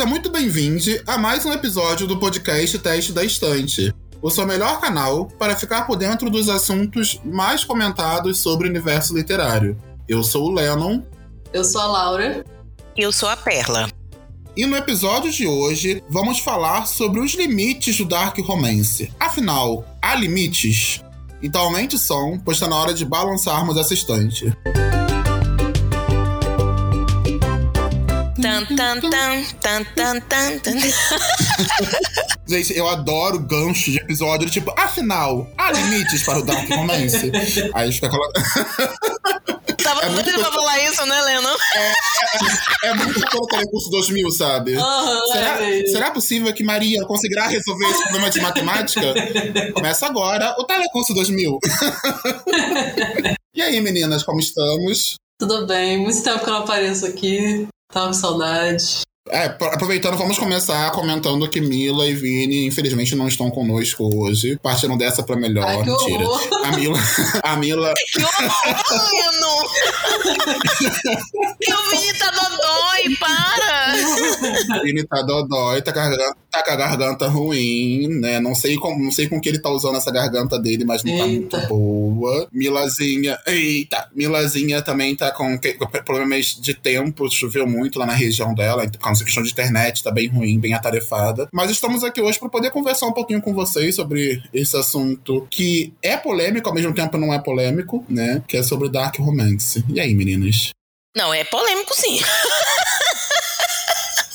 Seja muito bem-vindo a mais um episódio do podcast Teste da Estante, o seu melhor canal para ficar por dentro dos assuntos mais comentados sobre o universo literário. Eu sou o Lennon. Eu sou a Laura. E eu sou a Perla. E no episódio de hoje, vamos falar sobre os limites do Dark Romance. Afinal, há limites? Então aumente o som, pois está na hora de balançarmos essa estante. Tan, tan, tan, tan, tan, tan, tan. Gente, eu adoro gancho de episódio, tipo, afinal, há limites para o Dark Romance? Aí fica aquela. Tava É muito pra falar isso, né, Leno? É muito pelo Telecurso 2000, sabe? Aham, Será, é. será possível que Maria conseguirá resolver esse problema de matemática? Começa agora o Telecurso 2000. e aí, meninas, como estamos? Tudo bem, muito tempo que eu não apareço aqui. Tava com saudade. É, pro- aproveitando, vamos começar comentando que Mila e Vini, infelizmente, não estão conosco hoje. Partindo dessa pra melhor. Ai, Mentira. A Mila, a Mila Que horror, Leno! Que o Vini tá dodói, para! Vini tá dodói, tá, com a garganta- tá com a garganta ruim, né? Não sei, com, não sei com que ele tá usando essa garganta dele, mas não tá Eita. muito boa. Milazinha, eita! Milazinha também tá com, que- com problemas de tempo, choveu muito lá na região dela, então, com essa questão de internet, tá bem ruim, bem atarefada. Mas estamos aqui hoje para poder conversar um pouquinho com vocês sobre esse assunto que é polêmico, ao mesmo tempo não é polêmico, né? Que é sobre Dark Romance. E aí, meninas? Não, é polêmico sim.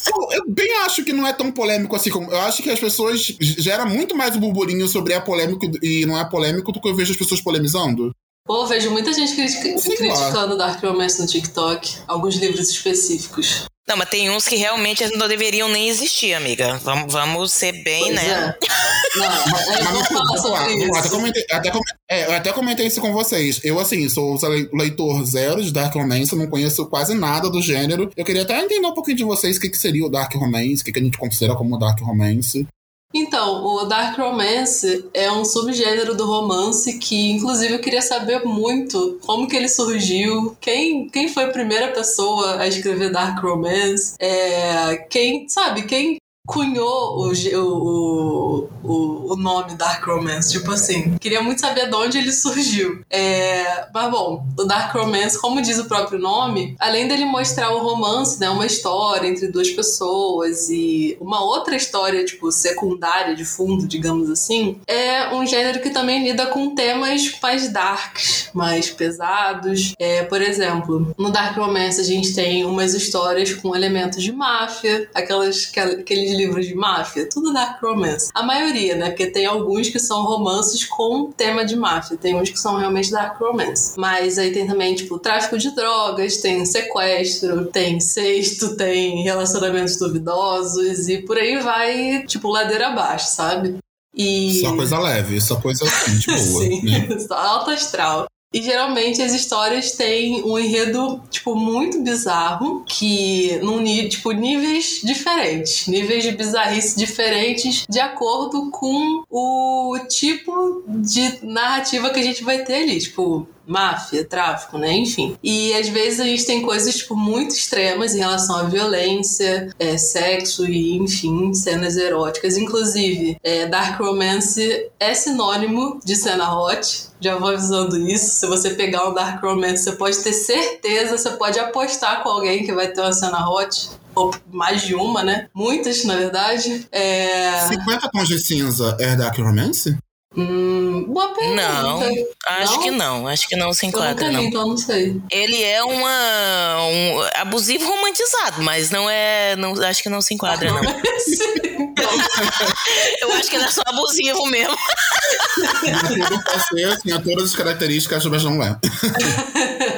Eu, eu bem acho que não é tão polêmico assim como. Eu acho que as pessoas gera muito mais o burburinho sobre é polêmico e não é polêmico do que eu vejo as pessoas polemizando. Pô, vejo muita gente critica- lá. criticando Dark Romance no TikTok. Alguns livros específicos. Não, mas tem uns que realmente não deveriam nem existir, amiga. Vamos, vamos ser bem, Pois né? é. Não, Mas, falar. Até comentei, até, é, eu até comentei isso com vocês. Eu, assim, sou leitor zero de Dark Romance, não conheço quase nada do gênero. Eu queria até entender um pouquinho de vocês o que, que seria o Dark Romance, o que, que a gente considera como Dark Romance. Então, o Dark Romance é um subgênero do romance que, inclusive, eu queria saber muito como que ele surgiu, quem, quem foi a primeira pessoa a escrever Dark Romance, é, quem, sabe, quem cunhou o, o, o, o nome Dark Romance, tipo assim, queria muito saber de onde ele surgiu. É, mas bom, o Dark Romance, como diz o próprio nome, além dele mostrar o romance, né, uma história entre duas pessoas e uma outra história, tipo, secundária de fundo, digamos assim, é um gênero que também lida com temas mais darks, mais pesados. É, por exemplo, no Dark Romance a gente tem umas histórias com elementos de máfia, aquelas, aqueles livros de máfia, tudo Dark Romance. A maioria, né? Porque tem alguns que são romances com tema de máfia, tem uns que são realmente Dark Romance. Mas aí tem também, tipo, tráfico de drogas, tem sequestro, tem sexto, tem relacionamentos duvidosos e por aí vai, tipo, ladeira abaixo, sabe? E... Só coisa leve, só coisa assim, de boa. Sim, né? só alto astral. E geralmente as histórias têm um enredo, tipo, muito bizarro, que num tipo, níveis diferentes, níveis de bizarrice diferentes, de acordo com o tipo de narrativa que a gente vai ter ali, tipo, máfia, tráfico, né? Enfim. E às vezes a gente tem coisas, tipo, muito extremas em relação à violência, é, sexo e, enfim, cenas eróticas. Inclusive, é, Dark Romance é sinônimo de cena hot. Já vou avisando isso. Se você pegar um Dark Romance, você pode ter certeza, você pode apostar com alguém que vai ter uma cena hot. Ou mais de uma, né? Muitas, na verdade. É... 50 tons de cinza é Dark Romance? Hum, boa pergunta. Não, acho Não? que não. Acho que não se enquadra, não. então não sei. Ele é uma, um abusivo romantizado, mas não é. Não, acho que não se enquadra, não. Eu acho que ele é só abusivo mesmo. Pode ser, assim, a todas as características, mas não é.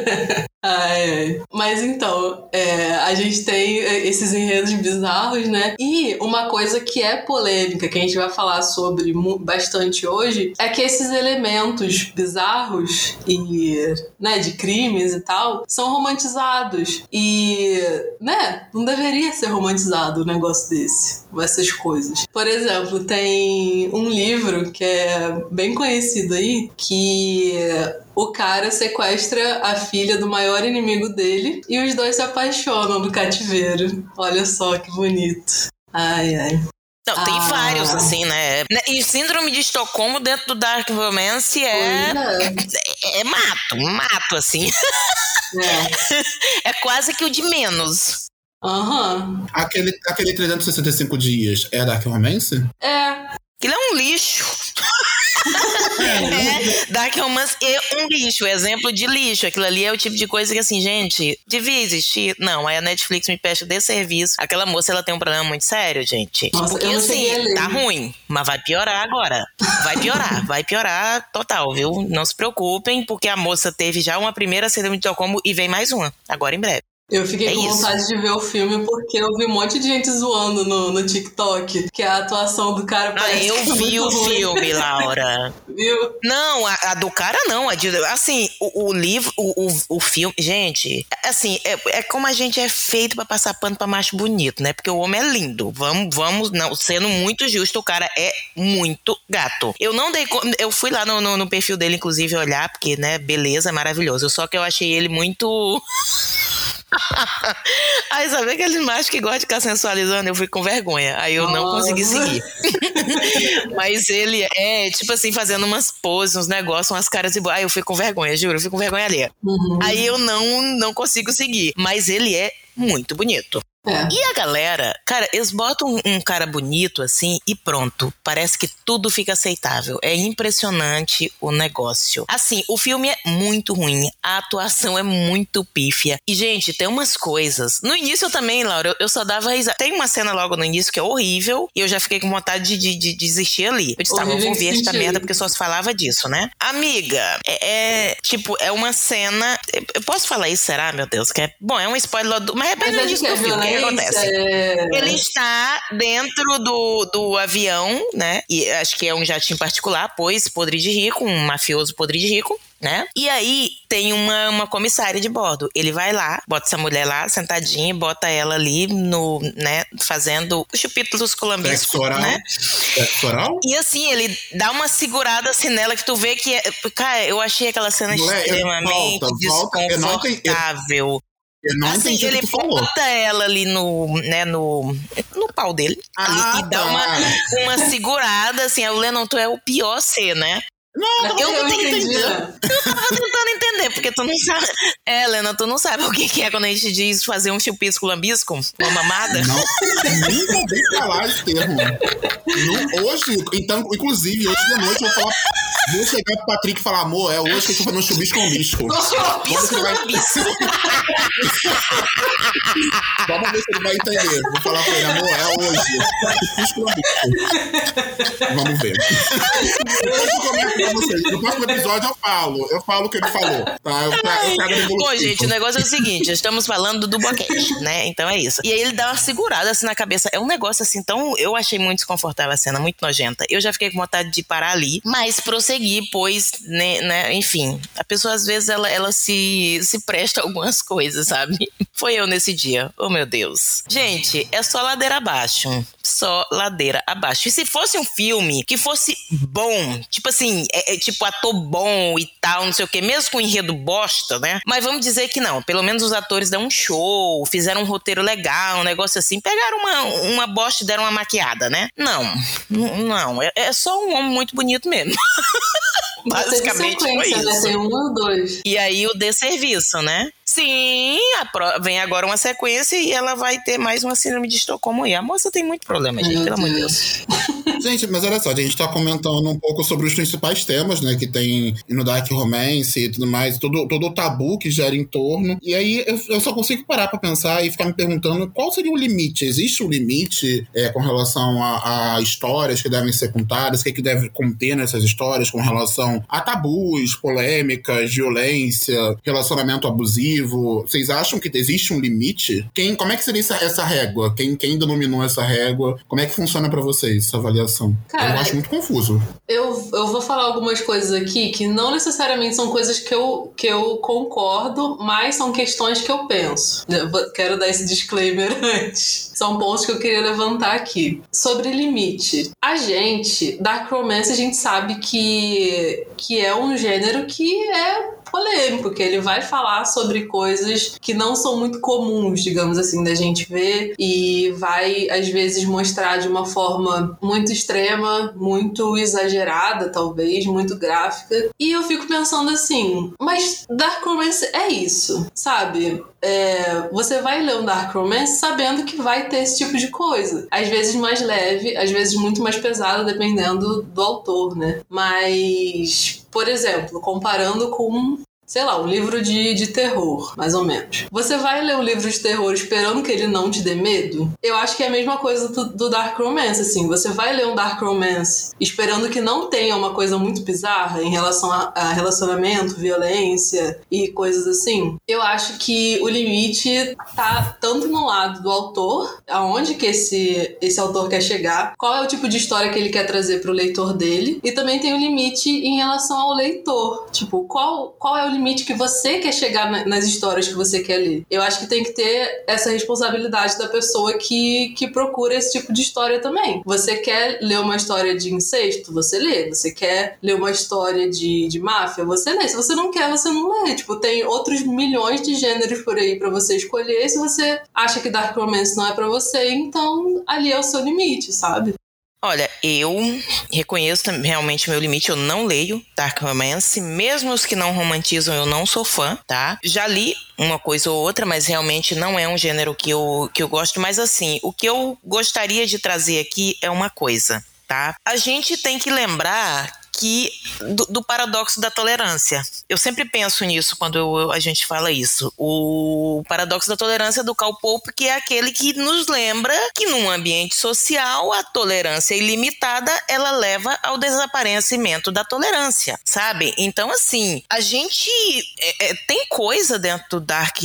Ai, ai. Mas então, é, a gente tem é, esses enredos bizarros, né? E uma coisa que é polêmica, que a gente vai falar sobre bastante hoje, é que esses elementos bizarros e, né, de crimes e tal, são romantizados. E, né, não deveria ser romantizado um negócio desse, essas coisas. Por exemplo, tem um livro que é bem conhecido aí, que o cara sequestra a filha do maior inimigo dele e os dois se apaixonam no cativeiro. Olha só que bonito. Ai, ai. Não, tem Ah. vários, assim, né? E Síndrome de Estocolmo dentro do Dark Romance é, é, é mato, mato, assim. É. É quase que o de menos. Aham. Aquele, aquele 365 dias é Dark Romance? É. Aquilo é um lixo. é, Dark Romance é um lixo, exemplo de lixo. Aquilo ali é o tipo de coisa que, assim, gente, devia existir. Não, aí a Netflix me presta de serviço. Aquela moça, ela tem um problema muito sério, gente. Nossa, Porque, assim, tá ruim, mas vai piorar agora. Vai piorar, vai piorar total, viu? Não se preocupem, porque a moça teve já uma primeira síndrome de Estocolmo e vem mais uma, agora em breve. Eu fiquei É com isso. vontade de ver o filme porque eu vi um monte de gente zoando no, no TikTok que a atuação do cara Ah, parece eu que é vi o ruim. filme, Laura. Viu? Não, a, a do cara não. A de, assim, o, o livro, o, o, o filme. Gente, assim, é, é como a gente é feito pra passar pano pra macho bonito, né? Porque o homem é lindo. Vamos, vamos, não, sendo muito justo, o cara é muito gato. Eu não dei. Eu fui lá no, no, no perfil dele, inclusive, olhar, porque, né, beleza, maravilhoso. Só que eu achei ele muito. Aí, sabe aqueles machos que gostam de ficar sensualizando? Eu fui com vergonha. Aí eu não consegui seguir. Mas ele é, tipo assim, fazendo umas poses, uns negócios, umas caras de boa. Aí eu fui com vergonha, juro, eu fui com vergonha ali. Uhum. Aí eu não, não consigo seguir. Mas ele é muito bonito. É. E a galera, cara, eles botam um, um cara bonito assim e pronto. Parece que tudo fica aceitável. É impressionante o negócio. Assim, o filme é muito ruim, a atuação é muito pífia. E, gente, tem umas coisas. No início eu também, Laura, eu, eu só dava risada. Tem uma cena logo no início que é horrível e eu já fiquei com vontade de, de, de desistir ali. Eu disse, tá, vou ver esta merda porque só se falava disso, né? Amiga, é, é, tipo, é uma cena. Eu posso falar isso, será, meu Deus? Que é, bom, é um spoiler do. Mas é bem no início que do filme. Que acontece? Ele está dentro do, do avião, né? E acho que é um jatinho particular, pois podre de rico, um mafioso podre de rico. Né? E aí tem uma, uma comissária de bordo. Ele vai lá, bota essa mulher lá, sentadinha, bota ela ali no, né, fazendo os chupitos colambiscos, Sexo oral? né? Sexo oral? E assim, ele dá uma segurada assim nela que tu vê que. é- Cara, eu achei aquela cena Mulher, extremamente volta, volta, desconfortável. Eu não assim, ele bota ela ali no, né, no, no pau dele. Ah, e dá tá. uma, uma segurada, assim. O Lennon, tu é o pior C, né? Não, Eu não tenho entendi. Eu tava tentando entender, porque tu não sabe. É, Helena, tu não sabe o que que é quando a gente diz fazer um chupisco lambisco? Uma mamada? Não, nunca ouvi falar esse termo. Não- hoje, então, inclusive, hoje de noite eu vou falar. Vou chegar pro Patrick e falar, amor, é hoje que gente vai fazer um chubisco. Chupisco Vamos ver se ele vai- lambisco. Vamos ver se ele vai entender. Vou falar pra ele, amor, é hoje. Chubisco com bisco. Vamos ver. Hoje eu pra vocês. No próximo episódio eu falo. Eu falo o que ele falou. Tá? Eu, eu ele Bom, gente, o negócio é o seguinte: estamos falando do boquete, né? Então é isso. E aí ele dá uma segurada assim na cabeça. É um negócio assim, tão. Eu achei muito desconfortável a cena, muito nojenta. Eu já fiquei com vontade de parar ali, mas prosseguir, pois, né, né, enfim, a pessoa às vezes ela, ela se, se presta a algumas coisas, sabe? Foi eu nesse dia. Oh, meu Deus. Gente, é só ladeira abaixo. Só ladeira abaixo. E se fosse um filme que fosse bom, tipo assim, é, é tipo ator bom e tal, não sei o que, mesmo com enredo bosta, né? Mas vamos dizer que não. Pelo menos os atores dão um show, fizeram um roteiro legal, um negócio assim. Pegaram uma, uma bosta e deram uma maquiada, né? Não. Não. É, é só um homem muito bonito mesmo. Basicamente foi né? isso. Tem um ou dois. E aí o desserviço, né? Sim, a pro- vem agora uma sequência e ela vai ter mais uma síndrome de Estocolmo aí. A moça tem muito problema, gente, Meu pelo amor de Deus. Deus. Gente, mas olha só, a gente tá comentando um pouco sobre os principais temas, né, que tem no Dark Romance e tudo mais, todo, todo o tabu que gera em torno. E aí eu, eu só consigo parar pra pensar e ficar me perguntando qual seria o limite. Existe um limite é, com relação a, a histórias que devem ser contadas, o que, é que deve conter nessas histórias com relação a tabus, polêmicas, violência, relacionamento abusivo. vocês acham que existe um limite? Quem, como é que seria essa, essa régua? Quem, quem denominou essa régua? Como é que funciona para vocês essa avaliação? Cara, eu acho muito confuso. Eu, eu vou falar algumas coisas aqui que não necessariamente são coisas que eu, que eu concordo, mas são questões que eu penso. Eu quero dar esse disclaimer antes. São pontos que eu queria levantar aqui. Sobre limite. A gente, Dark Romance, a gente sabe que, que é um gênero que é polêmico, que ele vai falar sobre coisas que não são muito comuns, digamos assim, da gente ver e vai às vezes mostrar de uma forma muito extrema, muito exagerada, talvez, muito gráfica. E eu fico pensando assim, mas Dark Romance é isso, sabe? É, você vai ler um Dark Romance sabendo que vai ter esse tipo de coisa. Às vezes mais leve, às vezes muito mais pesado, dependendo do autor, né? Mas, por exemplo, comparando com sei lá, um livro de, de terror, mais ou menos. Você vai ler um livro de terror esperando que ele não te dê medo? Eu acho que é a mesma coisa do, do Dark Romance, assim. Você vai ler um Dark Romance esperando que não tenha uma coisa muito bizarra em relação a, a relacionamento, violência e coisas assim. Eu acho que o limite tá tanto no lado do autor, aonde que esse, esse autor quer chegar, qual é o tipo de história que ele quer trazer pro leitor dele, e também tem o limite em relação ao leitor. Tipo, qual, qual é o limite que você quer chegar na- nas histórias que você quer ler. Eu acho que tem que ter essa responsabilidade da pessoa que, que procura esse tipo de história também. Você quer ler uma história de incesto? Você lê. Você quer ler uma história de, de máfia? Você lê. Se você não quer, você não lê. Tipo, tem outros milhões de gêneros por aí pra você escolher. Se você acha que Dark Romance não é pra você, então ali é o seu limite, sabe? Olha, eu reconheço realmente meu limite, eu não leio Dark Romance, mesmo os que não romantizam eu não sou fã, tá? Já li uma coisa ou outra, mas realmente não é um gênero que eu, que eu gosto, mas assim, o que eu gostaria de trazer aqui é uma coisa, tá? A gente tem que lembrar que do, do paradoxo da tolerância. Eu sempre penso nisso quando eu- a gente fala isso. O paradoxo da tolerância do Karl Popper, que é aquele que nos lembra que num ambiente social a tolerância ilimitada ela leva ao desaparecimento da tolerância, sabe? Então assim, a gente é, é, tem coisa dentro do dark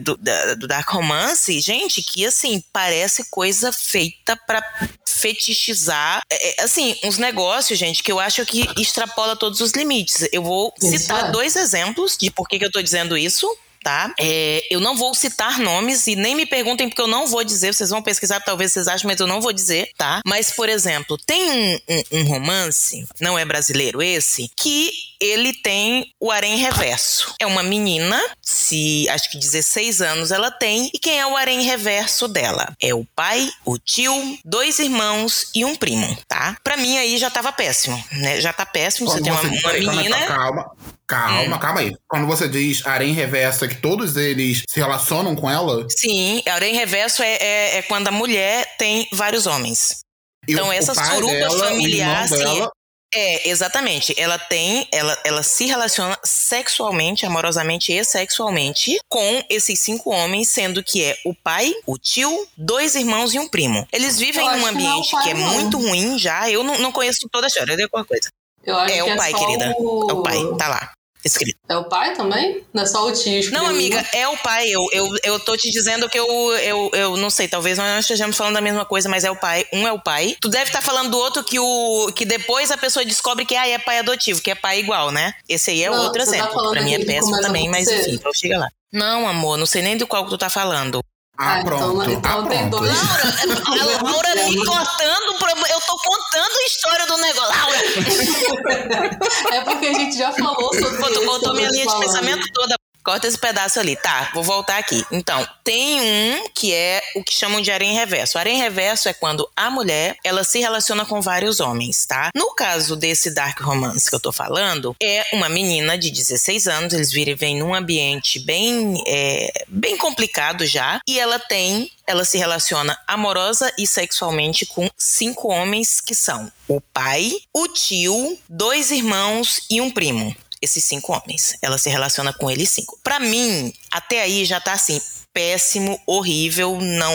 do, da- do dark romance, gente, que assim parece coisa feita pra fetichizar, é, é, assim, uns negócios, gente, que eu acho que extrapola todos os limites. Eu vou Isso citar dois exemplos de por que, que eu tô dizendo isso. Tá? É, eu não vou citar nomes e nem me perguntem porque eu não vou dizer. Vocês vão pesquisar, talvez vocês achem, mas eu não vou dizer, tá? Mas, por exemplo, tem um, um- um romance, não é brasileiro esse, que ele tem o harém reverso. É uma menina, se acho que 16 anos ela tem, e quem é o harém reverso dela? É o pai, o tio, dois irmãos e um primo, tá? Pra mim aí já tava péssimo, né? Já tá péssimo, você Quando tem uma, você- uma peraí, calma, menina... Calma, calma, calma aí. Quando você diz harém reverso, é que todos eles se relacionam com ela? Sim, harém reverso é, é, é quando a mulher tem vários homens. E Então, o- o essa pai suruba dela, o familiar, sim, dela, É, exatamente. Ela tem, ela, ela se relaciona sexualmente, amorosamente e sexualmente com esses cinco homens, sendo que é o pai, o tio, dois irmãos e um primo. Eles vivem num que é o ambiente pai, que é não. muito ruim já. Eu não, não conheço toda a história, eu digo alguma coisa. Eu acho É que o é pai, só querida. O... É o pai, tá lá. Escrito. É o pai também? Não é só o tio. os Não, amiga, é o pai. Eu, eu, eu tô te dizendo que eu, eu, eu não sei, talvez nós não estejamos falando da mesma coisa, mas é o pai. Um é o pai. Tu deve estar falando do outro que o que depois a pessoa descobre que ah, é pai adotivo, que é pai igual, né? Esse aí é Não, outro você tá exemplo. falando pra mim é péssimo também, mas enfim, então chega lá. Não, amor, não sei nem do qual que tu tá falando. Ah, Ah, então- pronto. então ah, tem pronto. dois. Laura, a Laura me cortando, eu tô contando a história do negócio. Laura! É porque a gente já falou sobre Pô, tu esse, cortou eu minha linha de falando. pensamento toda. Corta esse pedaço ali. Tá, vou voltar aqui. Então, tem um que é o que chamam de harém reverso. O harém reverso é quando a mulher, ela se relaciona com vários homens, tá? No caso desse dark romance que eu tô falando, é uma menina de 16 anos, eles vivem num ambiente bem, é, bem complicado já, e ela tem ela se relaciona amorosa e sexualmente com cinco homens que são o pai, o tio, dois irmãos e um primo. Esses cinco homens. Ela se relaciona com eles cinco. Pra mim, até aí já tá assim. péssimo, horrível, não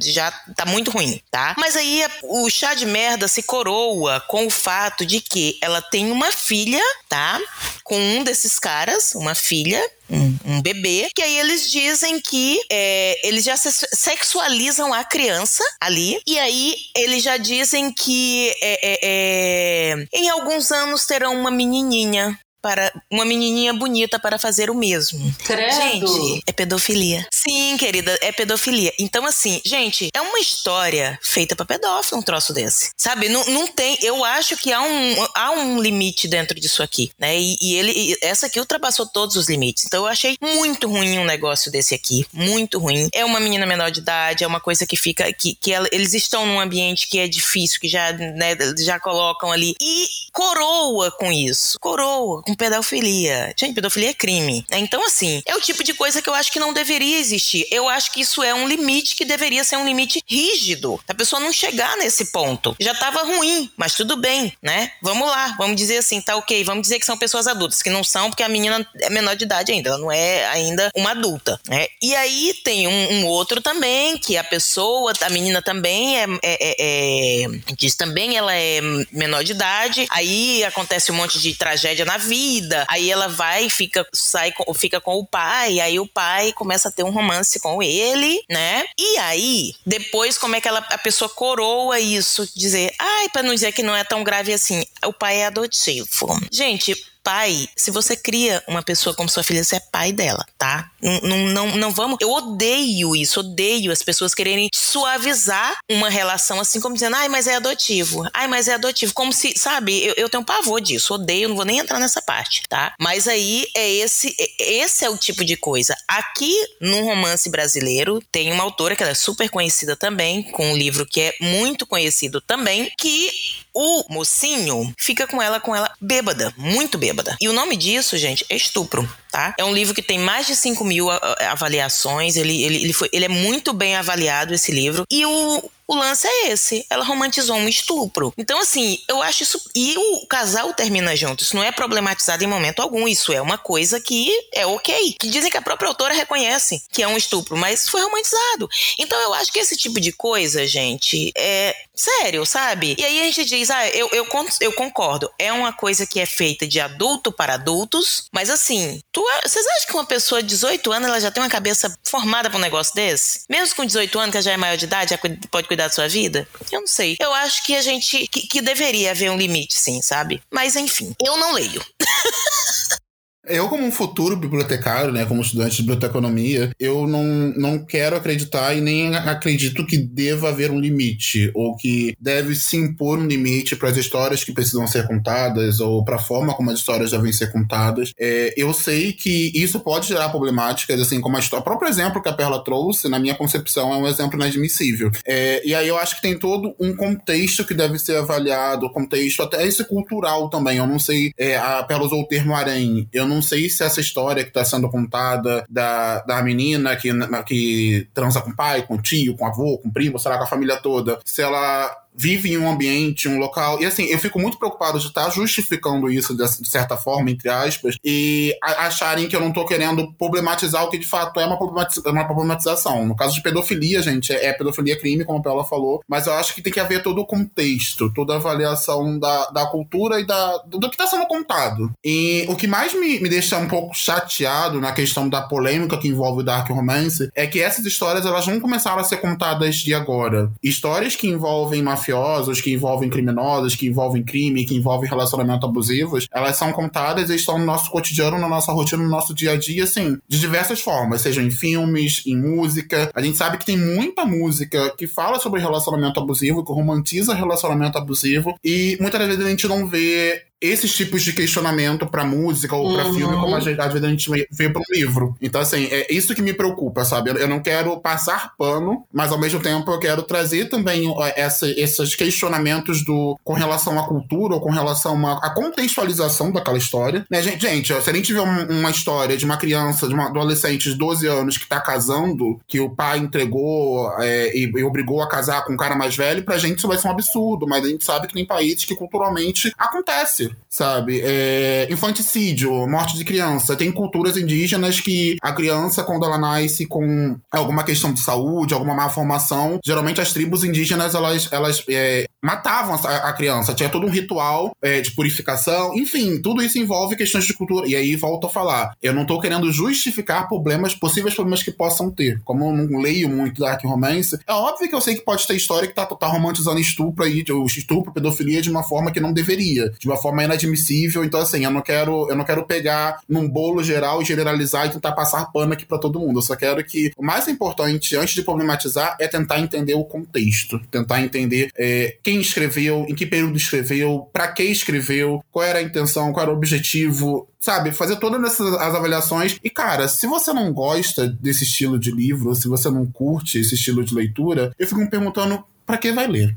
já tá muito ruim, tá? Mas aí o chá de merda se coroa com o fato de que ela tem uma filha, tá? Com um desses caras, uma filha, um, um, bebê, que aí eles dizem que é, eles já sexualizam a criança ali, e aí eles já dizem que é, é, é em alguns anos terão uma menininha para uma menininha bonita para fazer o mesmo. Credo. Gente, é pedofilia. Sim, querida, é pedofilia. Então, assim, gente, é uma história feita para pedófilo um troço desse. Sabe? Não, não tem. Eu acho que há um, há um limite dentro disso aqui, né? E, e ele, e essa aqui ultrapassou todos os limites. Então, eu achei muito ruim um negócio desse aqui. Muito ruim. É uma menina menor de idade, é uma coisa que fica. que, que ela, eles estão num ambiente que é difícil, que já, né, já colocam ali. E coroa com isso. Coroa com pedofilia. Gente, pedofilia é crime. Então, assim, é o tipo de coisa que eu acho que não deveria existir. Eu acho que isso é um limite que deveria ser um limite rígido. A pessoa não chegar nesse ponto. Já tava ruim, mas tudo bem, né? Vamos lá, vamos dizer assim, tá ok. Vamos dizer que são pessoas adultas, que não são, porque a menina é menor de idade ainda, ela não é ainda uma adulta, né? E aí tem um, um outro também, que a pessoa, a menina também é, é, é, é diz também ela é menor de idade, aí acontece um monte de tragédia na vida vida. Aí ela vai, fica, sai, fica com o pai, aí o pai começa a ter um romance com ele, né? E aí, depois, como é que ela, a pessoa coroa isso? Dizer, ai, pra não dizer que não é tão grave assim, o pai é adotivo. Gente, pai, se você cria uma pessoa como sua filha, você é pai dela, tá? Não, não, não, vamos. Eu odeio isso, odeio as pessoas quererem suavizar uma relação assim, como dizendo, ai, mas é adotivo. Ai, mas é adotivo. Como se, sabe, eu, eu tenho pavor disso, odeio, não vou nem entrar nessa parte, tá? Mas aí é esse, esse é o tipo de coisa. Aqui, num romance brasileiro, tem uma autora que ela é super conhecida também, com um livro que é muito conhecido também, que o mocinho fica com ela, com ela bêbada, muito bêbada. E o nome disso, gente, é estupro. Tá? É um livro que tem mais de 5 mil avaliações. Ele, ele, ele, foi, ele é muito bem avaliado, esse livro. E o, o lance é esse. Ela romantizou um estupro. Então, assim, eu acho isso. E o casal termina junto. Isso não é problematizado em momento algum. Isso é uma coisa que é ok. Que dizem que a própria autora reconhece que é um estupro, mas foi romantizado. Então, eu acho que esse tipo de coisa, gente, é sério, sabe? E aí a gente diz, ah, eu, eu, eu concordo. É uma coisa que é feita de adulto para adultos, mas assim, tu, vocês acham que uma pessoa de 18 anos ela já tem uma cabeça formada para um negócio desse? Mesmo com 18 anos, que já é maior de idade, já pode cuidar cuidar da sua vida? Eu não sei. Eu acho que a gente. que, que deveria haver um limite, sim, sabe? Mas enfim, eu não leio. Eu, como um futuro bibliotecário, né, como estudante de biblioteconomia, eu não, não quero acreditar e nem acredito que deva haver um limite, ou que deve se impor um limite para as histórias que precisam ser contadas, ou para a forma como as histórias devem ser contadas. É, eu sei que isso pode gerar problemáticas, assim, como a história. O próprio exemplo que a Perla trouxe, na minha concepção, é um exemplo inadmissível. É, e aí eu acho que tem todo um contexto que deve ser avaliado, contexto até esse cultural também. Eu não sei, é, a Perla usou o termo harém. Eu não não sei se essa história que está sendo contada da, da menina que, que transa com o pai, com o tio, com o avô, com o primo, lá, com a família toda, se ela vive em um ambiente, um local. E assim, eu fico muito preocupado de estar tá justificando isso de, certa forma, entre aspas, e acharem que eu não tô querendo problematizar o que de fato é uma, uma problematização. No caso de pedofilia, gente, é, é pedofilia crime, como a Paula falou, mas eu acho que tem que haver todo o contexto, toda a avaliação da, da cultura e da, do, que está sendo contado. E o que mais me, me deixa um pouco chateado na questão da polêmica que envolve o Dark Romance é que essas histórias elas não começaram a ser contadas de agora. Histórias que envolvem mafia mafiosos, que envolvem criminosos, que envolvem crime, que envolvem relacionamento abusivos, elas são contadas e estão no nosso cotidiano, na nossa rotina, no nosso dia a dia, assim, de diversas formas, seja em filmes, em música. A gente sabe que tem muita música que fala sobre relacionamento abusivo, que romantiza relacionamento abusivo, e muitas vezes a gente não vê esses tipos de questionamento para música ou para uhum. filme, como a gente, às vezes a gente vê para um livro. Então, assim, é isso que me preocupa, sabe? Eu não quero passar pano, mas ao mesmo tempo eu quero trazer também essa, esses questionamentos do, com relação à cultura ou com relação à, à contextualização daquela história. Né, gente, gente, se a gente vê uma história de uma criança, de uma adolescente de 12 anos que tá casando, que o pai entregou é, e, e obrigou a casar com um cara mais velho, pra gente isso vai ser um absurdo, mas a gente sabe que tem países que culturalmente acontece sabe? É, infanticídio, morte de criança. Tem culturas indígenas que a criança, quando ela nasce com alguma questão de saúde, alguma malformação, geralmente as tribos indígenas, elas, elas é, matavam a, a, criança. Tinha todo um ritual é, de purificação. Enfim, tudo isso envolve questões de cultura. E aí, volto a falar, eu não tô querendo justificar problemas, possíveis problemas que possam ter. Como eu não leio muito Dark Romance, é óbvio que eu sei que pode ter história que tá, tá romantizando estupro aí, estupro, pedofilia de uma forma que não deveria, de uma forma inadmissível. Então, assim, eu não quero, eu não quero pegar num bolo geral e generalizar e tentar passar pano aqui para todo mundo. Eu só quero que o mais importante, antes de problematizar, é tentar entender o contexto, tentar entender é, quem escreveu, em que período escreveu, para que escreveu, qual era a intenção, qual era o objetivo, sabe? Fazer todas essas as avaliações. E, cara, se você não gosta desse estilo de livro, se você não curte esse estilo de leitura, eu fico me perguntando para que vai ler?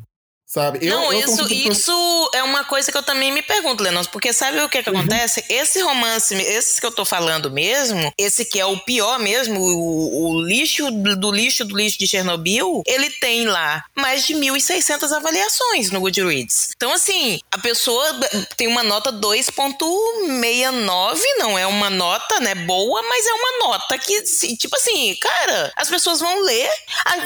Sabe? Eu, não, eu isso, isso é uma coisa que eu também me pergunto, Lenos, porque sabe o que, que uhum. acontece? Esse romance, esse que eu tô falando mesmo, esse que é o pior mesmo, o, o lixo do lixo do lixo de Chernobyl, ele tem lá mais de 1.600 avaliações no Goodreads. Então, assim, a pessoa tem uma nota 2.69, não é uma nota, né, boa, mas é uma nota que, tipo assim, cara, as pessoas vão ler,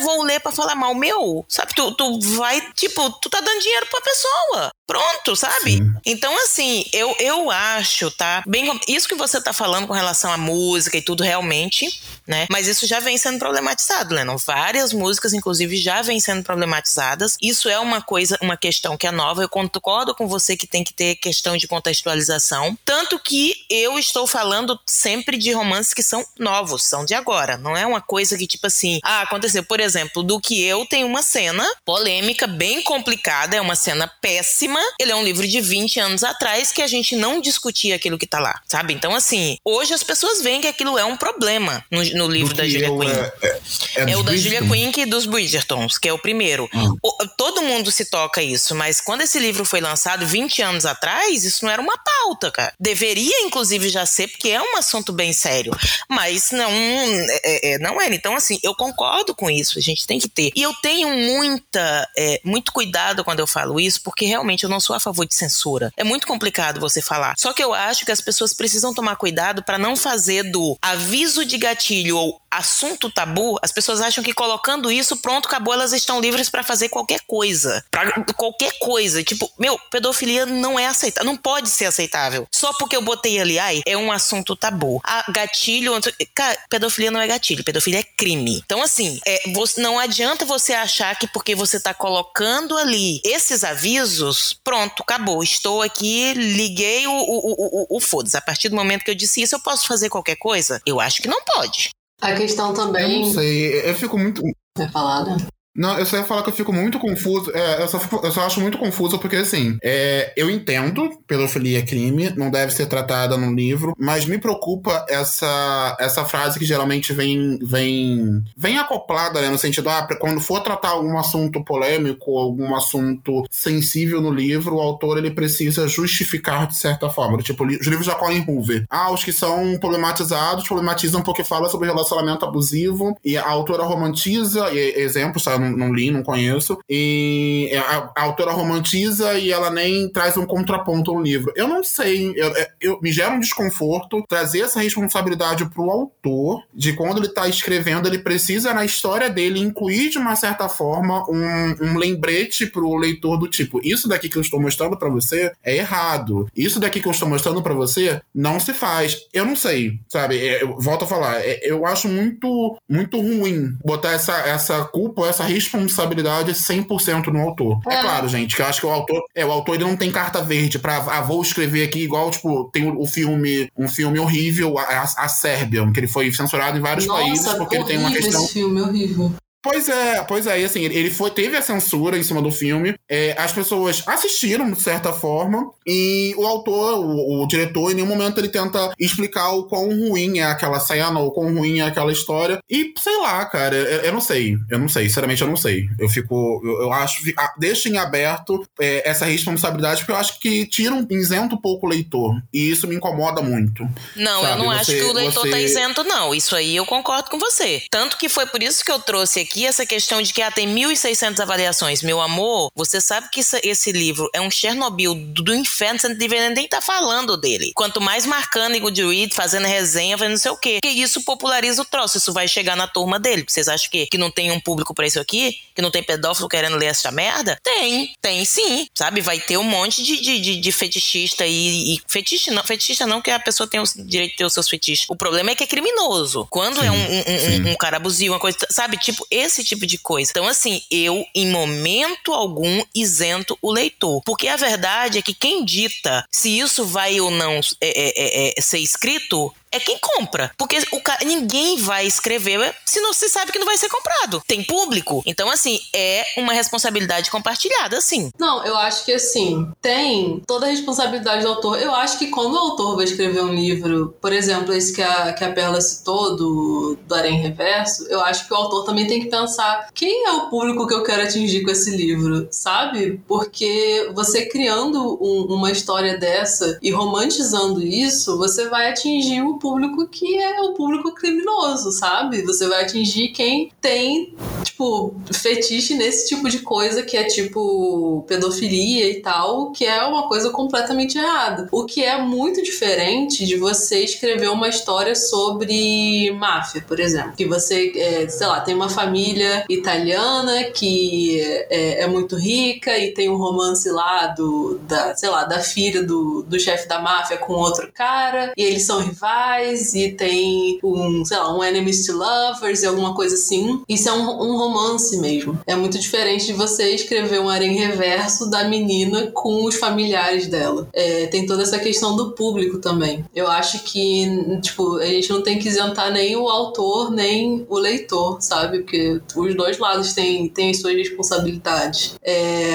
vão ler para falar mal meu, sabe? Tu, tu vai, tipo, tu tá dando dinheiro pra pessoa. Pronto, sabe? Sim. Então, assim, eu, eu acho, tá? Bem, isso que você tá falando com relação à música e tudo, realmente, né? Mas isso já vem sendo problematizado, Lennon. Várias músicas, inclusive, já vêm sendo problematizadas. Isso é uma coisa, uma questão que é nova. Eu concordo com você que tem que ter questão de contextualização. Tanto que eu estou falando sempre de romances que são novos, são de agora. Não é uma coisa que, tipo assim, ah, aconteceu, por exemplo, do que eu tem uma cena polêmica, bem complicada, é uma cena péssima ele é um livro de 20 anos atrás que a gente não discutia aquilo que tá lá, sabe? Então, assim, hoje as pessoas veem que aquilo é um problema no, no livro da Julia Quinn. É, é, é, é o da Julia Quinn e dos Bridgertons, que é o primeiro. Hum. O, todo mundo se toca isso, mas quando esse livro foi lançado 20 anos atrás, isso não era uma pauta, cara. Deveria, inclusive, já ser, porque é um assunto bem sério. Mas não, é, é, não é. Então, assim, eu concordo com isso, a gente tem que ter. E eu tenho muita, é, muito cuidado quando eu falo isso, porque realmente eu não sou a favor de censura. É muito complicado você falar. Só que eu acho que as pessoas precisam tomar cuidado para não fazer do aviso de gatilho ou assunto tabu, as pessoas acham que colocando isso, pronto, acabou, elas estão livres para fazer qualquer coisa. Pra qualquer coisa. Tipo, meu, pedofilia não é aceitável, não pode ser aceitável. Só porque eu botei ali, ai, é um assunto tabu. Ah, gatilho, cara, pedofilia não é gatilho, pedofilia é crime. Então, assim, é, você, não adianta você achar que porque você tá colocando ali esses avisos, pronto, acabou. Estou aqui, liguei o, o, o, o, o foda-se. A partir do momento que eu disse isso, eu posso fazer qualquer coisa? Eu acho que não pode. A questão também. Eu não sei, eu fico muito. É falado? Não, eu só ia falar que eu fico muito confuso. É, eu, só fico, eu, só acho muito confuso porque, assim, é, eu entendo pedofilia é crime, não deve ser tratada no livro, mas me preocupa essa, essa frase que geralmente vem, vem, vem acoplada, né? No sentido, ah, quando for tratar algum assunto polêmico, algum assunto sensível no livro, o autor ele precisa justificar de certa forma. Tipo, os livros da Colin Hoover. Ah, os que são problematizados, problematizam porque fala sobre relacionamento abusivo e a autora romantiza, e, exemplos, tá? Não, não li, não conheço. E a, a, autora romantiza e ela nem traz um contraponto no livro. Eu não sei, eu, eu, me gera um desconforto trazer essa responsabilidade pro autor de quando ele tá escrevendo, ele precisa na história dele incluir de uma certa forma um, um lembrete pro leitor do tipo, isso daqui que eu estou mostrando para você é errado. Isso daqui que eu estou mostrando para você não se faz. Eu não sei, sabe? É, eu volto a falar, é, eu acho muito muito ruim botar essa, essa culpa, essa responsabilidade 100% no autor. É. é. claro, gente, que eu acho que o autor, é, o autor ele não tem carta verde para ah, vou escrever aqui igual, tipo, tem o, o filme, um filme horrível, a, a Sérvia, que ele foi censurado em vários Nossa, países porque ele tem uma questão. Esse filme horrível. Pois é, pois é, e assim, ele foi, teve a censura em cima do filme, é, as pessoas assistiram de certa forma, e o autor, o, o, diretor, em nenhum momento ele tenta explicar o quão ruim é aquela cena, ou quão ruim é aquela história, e sei lá, cara, eu, eu não sei, eu não sei, sinceramente eu não sei. Eu fico, eu, eu acho, deixa em aberto é, essa responsabilidade, porque eu acho que tira um, isento um pouco o leitor, e isso me incomoda muito. Não, sabe? eu não você, acho que o leitor tá você... tá isento, não, isso aí eu concordo com você. Tanto que foi por isso que eu trouxe aqui aqui essa questão de que ah, tem 1.600 avaliações. Meu amor, você sabe que isso, esse livro é um Chernobyl do, do inferno, você não deveria nem estar tá falando dele. Quanto mais marcando em Goodreads, fazendo resenha, fazendo não sei o quê. Porque isso populariza o troço, isso vai chegar na turma dele. Vocês acham que, que não tem um público para isso aqui? Que não tem pedófilo querendo ler essa merda? Tem, tem sim. Sabe? Vai ter um monte de, de, de, de fetichista e, e fetiche não, fetichista não, que a pessoa tem o direito de ter os seus fetiches. O problema é que é criminoso. Quando sim, é um, um, um, um, cara abusivo, uma coisa, sabe? Tipo, esse tipo de coisa. Então, assim, eu, em momento algum, isento o leitor. Porque a verdade é que quem dita se isso vai ou não é, é, é, ser escrito é quem compra. Porque o ninguém vai escrever se não se sabe que não vai ser comprado. Tem público. Então, assim, é uma responsabilidade compartilhada, assim. Não, eu acho que assim, tem toda a responsabilidade do autor. Eu acho que quando o autor vai escrever um livro, por exemplo, esse que a, que a Perla citou, do, do Arém Reverso, eu acho que o autor também tem que pensar quem é o público que eu quero atingir com esse livro, sabe? Porque você criando um, uma história dessa e romantizando isso, você vai atingir o público que é o público criminoso, sabe? Você vai atingir quem tem, tipo, fetiche nesse tipo de coisa que é tipo pedofilia e tal, que é uma coisa completamente errada. O que é muito diferente de você escrever uma história sobre máfia, por exemplo. Que você, é, sei lá, tem uma família italiana que é, é, muito rica e tem um romance lá do, da, sei lá, da filha do, do chefe da máfia com outro cara, e eles são rivais e tem um, sei lá, um enemies to lovers e alguma coisa assim. Isso é um, um romance mesmo. É muito diferente de você escrever um harém reverso da menina com os familiares dela. É, tem toda essa questão do público também. Eu acho que, tipo, a gente não tem que isentar nem o autor, nem o leitor, sabe? Porque os dois lados têm, têm as suas responsabilidades. É...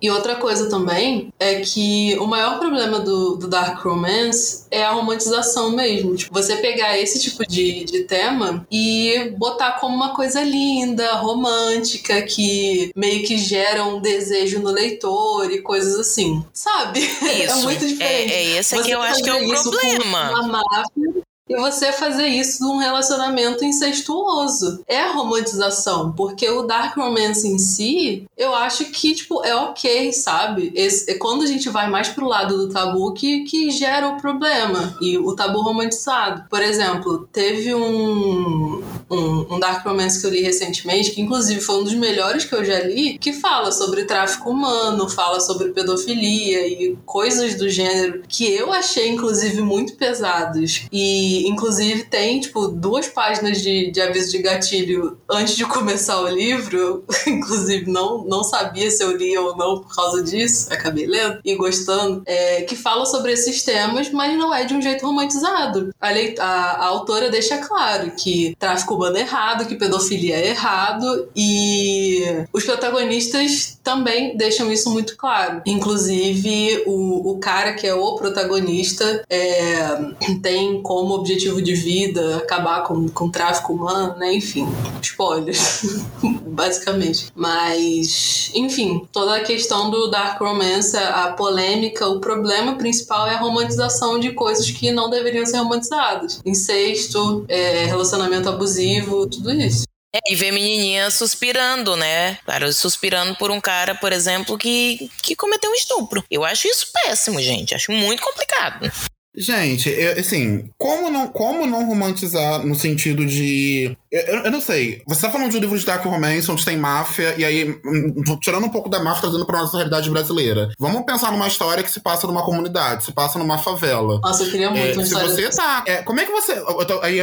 E outra coisa também é que o maior problema do, do Dark Romance é a romantização mesmo mesmo. Tipo, você pegar esse tipo de, de tema e botar como uma coisa linda, romântica, que meio que gera um desejo no leitor e coisas assim. Sabe? É isso. É muito diferente. É, é esse que eu acho que é o problema. Uma máfia e você fazer isso num relacionamento incestuoso. É a romantização, porque o dark romance em si, eu acho que, tipo, é ok, sabe? Esse, é quando a gente vai mais pro lado do tabu que, que gera o problema, e o tabu romantizado. Por exemplo, teve um, um, um dark romance que eu li recentemente, que inclusive foi um dos melhores que eu já li, que fala sobre tráfico humano, fala sobre pedofilia e coisas do gênero, que eu achei, inclusive, muito pesados. E inclusive, tem, tipo, duas páginas de, de aviso de gatilho antes de começar o livro. inclusive, não, não sabia se eu lia ou não por causa disso. Acabei lendo e gostando. É, que fala sobre esses temas, mas não é de um jeito romantizado. A, a, a autora deixa claro que tráfico é errado, que pedofilia é errado e os protagonistas também deixam isso muito claro. Inclusive, o, o cara que é o protagonista é, tem como objetivo de vida, acabar com, com tráfico humano, né? Enfim, spoilers, basicamente. Mas, enfim, toda a questão do Dark Romance, a polêmica, o problema principal é a romantização de coisas que não deveriam ser romantizadas. Incesto, é, relacionamento abusivo, tudo isso. É, e ver menininha suspirando, né? Cara, suspirando por um cara, por exemplo, que, que cometeu um estupro. Eu acho isso péssimo, gente. Acho muito complicado. Gente, eu, assim, como não, como não romantizar no sentido de. Eu, eu, não sei. Você tá falando de um livro de Dark Romance onde tem máfia, e aí, hum, tirando um pouco da máfia, trazendo pra nossa realidade brasileira. Vamos pensar numa história que se passa numa comunidade, se passa numa favela. Nossa, eu queria muito é, Se você tá. É, como é que você. Eu tô, aí,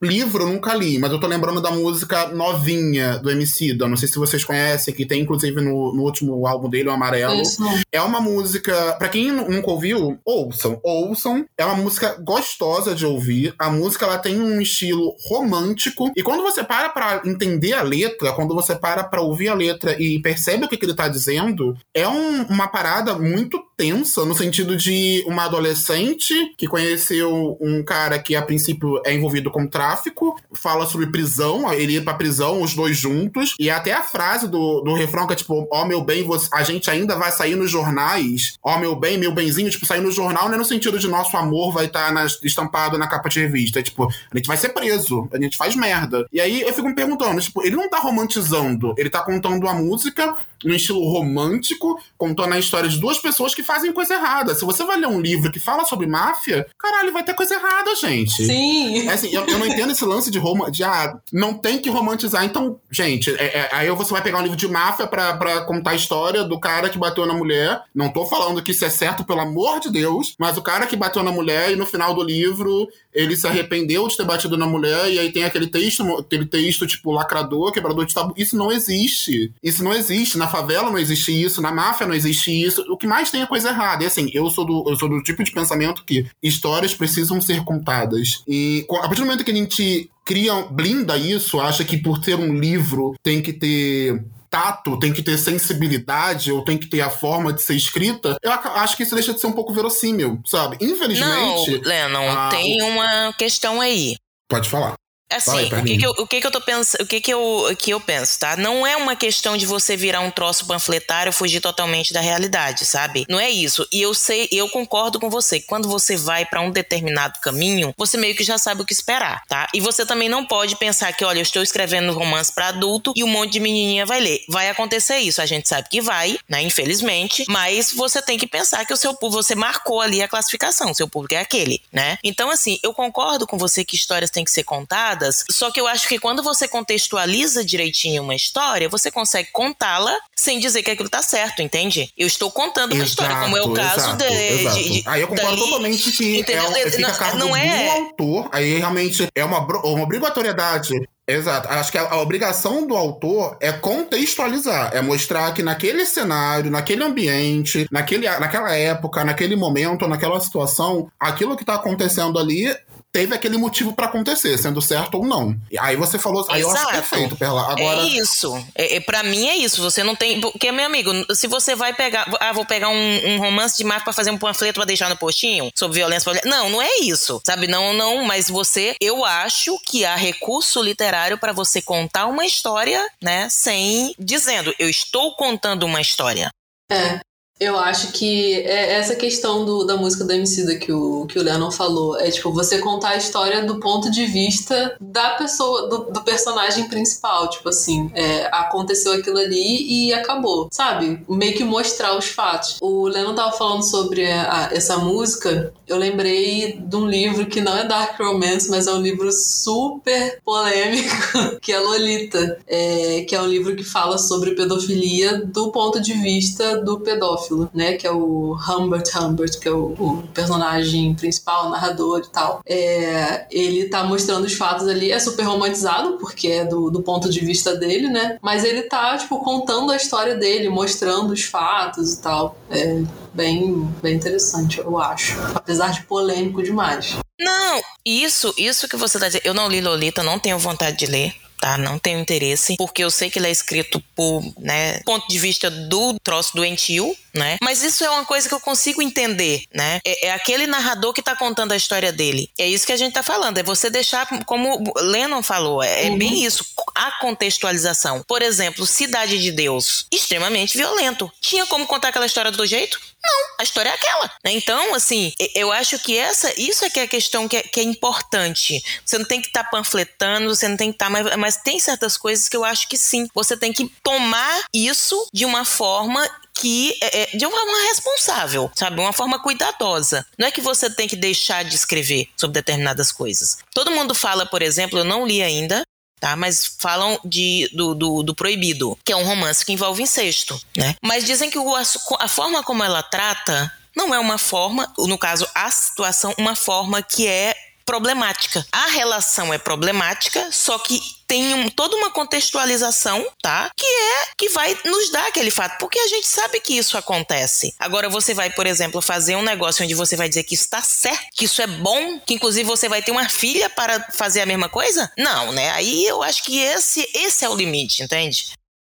livro eu nunca li, mas eu tô lembrando da música novinha do MC da. Não sei se vocês conhecem, que tem inclusive no, no último álbum dele, o Amarelo. Isso. É uma música. Pra quem nunca ouviu, ouçam. Ouçam é uma música gostosa de ouvir. A música ela tem um estilo romântico. E quando você para pra entender a letra, quando você para pra ouvir a letra e percebe o que, que ele tá dizendo, é um, uma parada muito tensa no sentido de uma adolescente que conheceu um cara que a princípio é envolvido com tráfico, fala sobre prisão, ele ir pra prisão, os dois juntos, e até a frase do, do refrão que é tipo, ó oh, meu bem, você, a gente ainda vai sair nos jornais, ó oh, meu bem, meu benzinho, tipo, sair no jornal não é no sentido de nosso amor vai estar tá estampado na capa de revista, é tipo, a gente vai ser preso, a gente faz merda. E aí eu fico me perguntando, tipo, ele não tá romantizando, ele tá contando a música num estilo romântico, contando a história de duas pessoas que fazem coisa errada. Se você vai ler um livro que fala sobre máfia, caralho, vai ter coisa errada, gente. Sim. É assim, eu, eu não entendo esse lance de, rom de ah, não tem que romantizar. Então, gente, é, é, aí você vai pegar um livro de máfia pra, pra contar a história do cara que bateu na mulher. Não tô falando que isso é certo, pelo amor de Deus, mas o cara que bateu na mulher e no final do livro ele se arrependeu de ter batido na mulher e aí tem aquele texto, aquele texto tipo lacrador, quebrador de tabu. Isso não existe. Isso não existe. Na favela não existe isso, na máfia não existe isso. O que mais tem é coisa errada. E assim, eu sou do, eu sou do tipo de pensamento que histórias precisam ser contadas. E a partir do momento que a gente cria, blinda isso, acha que por ser um livro tem que ter tato, tem que ter sensibilidade, ou tem que ter a forma de ser escrita, eu acho que isso deixa de ser um pouco verossímil, sabe? Infelizmente. Não, Lennon, a... tem uma questão aí. Pode falar. Assim, o, que, que, eu, o que, que eu tô pensando, o que, que, eu, que eu penso, tá? Não é uma questão de você virar um troço panfletário fugir totalmente da realidade, sabe? Não é isso. E eu sei, eu concordo com você. Quando você vai para um determinado caminho, você meio que já sabe o que esperar, tá? E você também não pode pensar que, olha, eu estou escrevendo romance para adulto e um monte de menininha vai ler. Vai acontecer isso, a gente sabe que vai, né? Infelizmente, mas você tem que pensar que o seu público, você marcou ali a classificação, seu público é aquele, né? Então, assim, eu concordo com você que histórias têm que ser contadas só que eu acho que quando você contextualiza direitinho uma história, você consegue contá-la sem dizer que aquilo tá certo, entende? Eu estou contando uma exato, história, como é o caso exato, de, exato. de, de, Aí eu concordo dali, totalmente que é, fica a cargo não é... do autor, aí realmente é uma, uma obrigatoriedade Exato. Acho que a, a, obrigação do autor é contextualizar, é mostrar que naquele cenário, naquele ambiente, naquele, naquela época, naquele momento, naquela situação, aquilo que está acontecendo ali teve aquele motivo para acontecer, sendo certo ou não. E aí você falou, aí Exato. eu acho perfeito, Perla. Agora... É isso. É, é, para mim é isso. Você não tem. Porque, meu amigo, se você vai pegar. Ah, vou pegar um, um romance de máfia pra fazer um panfleto pra deixar no postinho sobre violência. Não, não é isso. Sabe? Não, não. Mas você. Eu acho que há recurso literário para você contar uma história, né? Sem. Dizendo, eu estou contando uma história. É. Eu acho que é essa questão do, da música do MC que o, que o Lennon falou. É tipo, você contar a história do ponto de vista da pessoa, do, do personagem principal. Tipo assim, é, aconteceu aquilo ali e acabou, sabe? Meio que mostrar os fatos. O Lennon tava falando sobre a, essa música. Eu lembrei de um livro que não é Dark Romance, mas é um livro super polêmico, que é Lolita. É, que é um livro que fala sobre pedofilia do ponto de vista do pedófilo né? Que é o Humbert Humbert, que é o, o personagem principal, narrador e tal. É, ele tá mostrando os fatos ali, é super romantizado, porque é do, do ponto de vista dele, né? Mas ele tá, tipo, contando a história dele, mostrando os fatos e tal. É bem, bem interessante, eu acho. Apesar de polêmico demais. Não, isso, isso que você tá dizendo, eu não li Lolita, não tenho vontade de ler tá? Não tenho interesse, porque eu sei que ele é escrito por, né, ponto de vista do troço doentio, né? Mas isso é uma coisa que eu consigo entender, né? É, é, aquele narrador que tá contando a história dele. É isso que a gente tá falando, é você deixar, como Lennon falou, é, é uhum. bem isso, a contextualização. Por exemplo, Cidade de Deus, extremamente violento. Tinha como contar aquela história do jeito? Não, a história é aquela. Né? Então, assim, eu acho que essa, isso é que é a questão que é, que é importante. Você não tem que estar tá panfletando, você não tem que estar, tá, mas, mas tem certas coisas que eu acho que sim. Você tem que tomar isso de uma forma que é, é, de uma forma responsável, sabe? Uma forma cuidadosa. Não é que você tem que deixar de escrever sobre determinadas coisas. Todo mundo fala, por exemplo, eu não li ainda, tá? Mas falam de, do, do, do, Proibido, que é um romance que envolve incesto, né? Mas dizem que o, a, a forma como ela trata não é uma forma, no caso, a situação, uma forma que é problemática. A relação é problemática, só que tem um, toda uma contextualização, tá? Que é que vai nos dar aquele fato, porque a gente sabe que isso acontece. Agora você vai, por exemplo, fazer um negócio onde você vai dizer que está certo, que isso é bom, que inclusive você vai ter uma filha para fazer a mesma coisa? Não, né? Aí eu acho que esse esse é o limite, entende?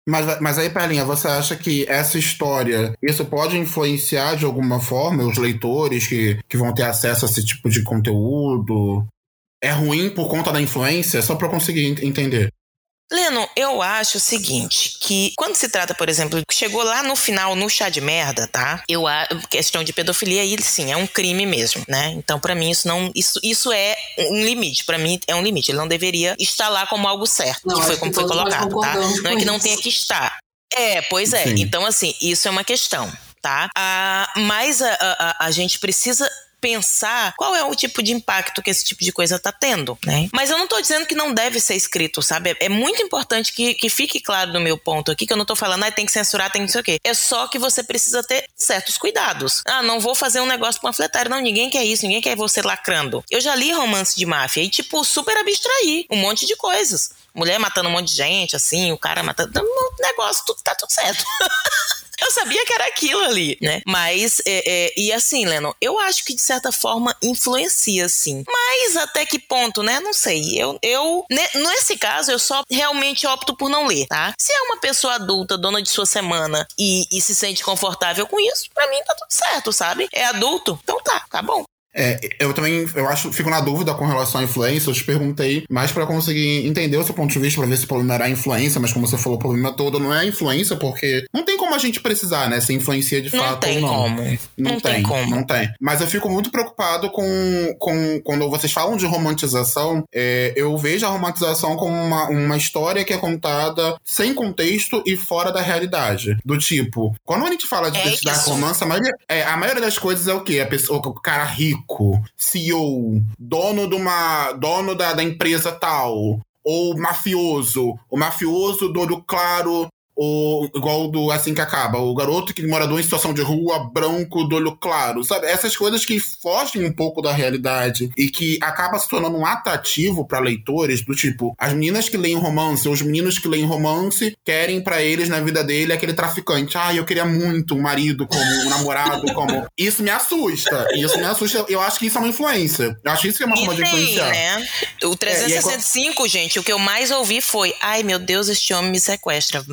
Mas, mas aí, Perlinha, você acha que essa história, isso pode influenciar de alguma forma os leitores que, que vão ter acesso a esse tipo de conteúdo? É ruim por conta da influência? Só para eu conseguir entender. Leno, eu acho o seguinte, que quando se trata, por exemplo, chegou lá no final no chá de merda, tá? Eu a questão de pedofilia aí sim, é um crime mesmo, né? Então para mim isso não isso, isso é um limite, para mim é um limite, ele não deveria estar lá como algo certo, não, que foi como foi colocado, tá? Não é que não tenha que estar. É, pois é. Sim. Então assim, isso é uma questão tá? Ah, mas a, a, a gente precisa pensar qual é o tipo de impacto que esse tipo de coisa tá tendo, né? Mas eu não tô dizendo que não deve ser escrito, sabe? É muito importante que, que fique claro no meu ponto aqui, que eu não tô falando, ah, tem que censurar, tem que não sei o quê. É só que você precisa ter certos cuidados. Ah, não vou fazer um negócio panfletário. Não, ninguém quer isso, ninguém quer você lacrando. Eu já li romance de máfia e, tipo, super abstrair um monte de coisas. Mulher matando um monte de gente, assim, o cara matando. Um negócio, tudo, tá tudo certo. Eu sabia que era aquilo ali, né? Mas, é, é, e assim, Leno, eu acho que de certa forma influencia, sim. Mas até que ponto, né? Não sei. Eu, eu nesse caso, eu só realmente opto por não ler, tá? Se é uma pessoa adulta, dona de sua semana, e, e se sente confortável com isso, pra mim tá tudo certo, sabe? É adulto, então tá, tá bom. É, eu também, eu acho, fico na dúvida com relação à influência. Eu te perguntei mais para conseguir entender o seu ponto de vista, para ver se o problema era a influência, mas como você falou, o problema todo não é a influência, porque não tem como a gente precisar, né? Se influencia de não fato ou não. Como. Não, não tem, tem como. Não tem. Mas eu fico muito preocupado com, com quando vocês falam de romantização, é, eu vejo a romantização como uma, uma história que é contada sem contexto e fora da realidade. Do tipo, quando a gente fala de é romance, a maioria, é, a maioria das coisas é o quê? A pessoa, o cara rico rico, CEO, dono de uma, dono da, da empresa tal, ou mafioso, o mafioso do olho claro o, igual do Assim que Acaba, o garoto que morador em situação de rua, branco, do olho claro, sabe? Essas coisas que fogem um pouco da realidade e que acaba se tornando um atrativo para leitores, do tipo, as meninas que leem romance, ou os meninos que leem romance, querem para eles na vida dele aquele traficante. Ah, eu queria muito um marido como um namorado, como. Isso me assusta. Isso me assusta. Eu acho que isso é uma influência. Eu acho que isso é uma forma de influenciar. Né? O 365, é, gente, o que eu mais ouvi foi: ai meu Deus, este homem me sequestra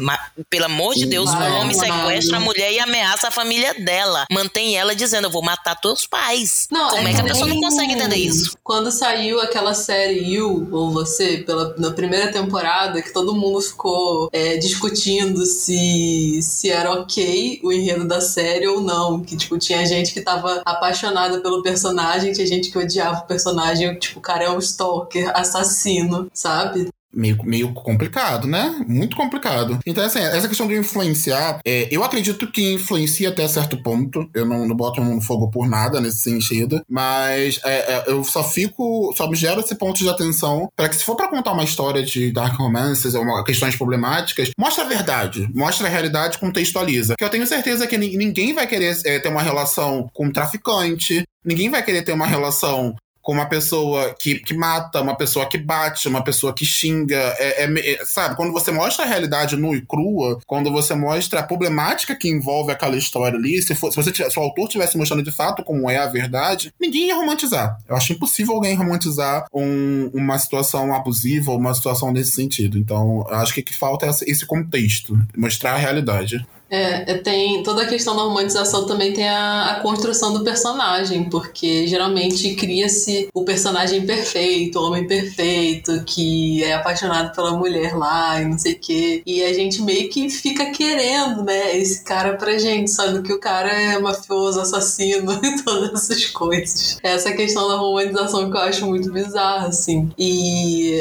pelo amor de Deus, um homem sequestra a mulher e ameaça a família dela. Mantém ela dizendo, eu vou matar teus pais. Não, Como é, é que a pessoa não consegue entender isso? Quando saiu aquela série You, ou Você, pela, na primeira temporada, que todo mundo ficou é, discutindo se, se era ok o enredo da série ou não. Que, tipo, tinha gente que tava apaixonada pelo personagem, tinha gente que odiava o personagem, tipo, o cara é um stalker, assassino, sabe? Meio, meio complicado, né? Muito complicado. Então, assim, essa questão de influenciar, é, eu acredito que influencia até certo ponto. Eu não, não boto no fogo por nada nesse sentido. Mas é, é, eu só fico, só me gero esse ponto de atenção para que, se for para contar uma história de dark romances ou questões problemáticas, mostra a verdade, mostra a realidade, contextualiza. Que eu tenho certeza que ninguém vai querer é, ter uma relação com um traficante, Ninguém vai querer ter uma relação com uma pessoa que, que mata, uma pessoa que bate, uma pessoa que xinga. É, é, é, sabe, quando você mostra a realidade nua e crua, quando você mostra a problemática que envolve aquela história ali, se, for, se, você, se o autor estivesse mostrando de fato como é a verdade, ninguém ia romantizar. Eu acho impossível alguém romantizar um, uma situação abusiva ou uma situação nesse sentido. Então, acho que que falta é esse contexto, mostrar a realidade. É, é, tem toda a questão da romantização também tem a, a construção do personagem, porque geralmente cria-se o personagem perfeito, o homem perfeito, que é apaixonado pela mulher lá e não sei o quê. E a gente meio que fica querendo, né, esse cara pra gente, sabe? Que o cara é mafioso, assassino e todas essas coisas. Essa questão da romantização que eu acho muito bizarra, assim. E.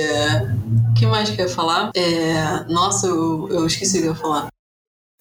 O que mais que eu ia falar? É... Nossa, eu, eu esqueci o que eu ia falar.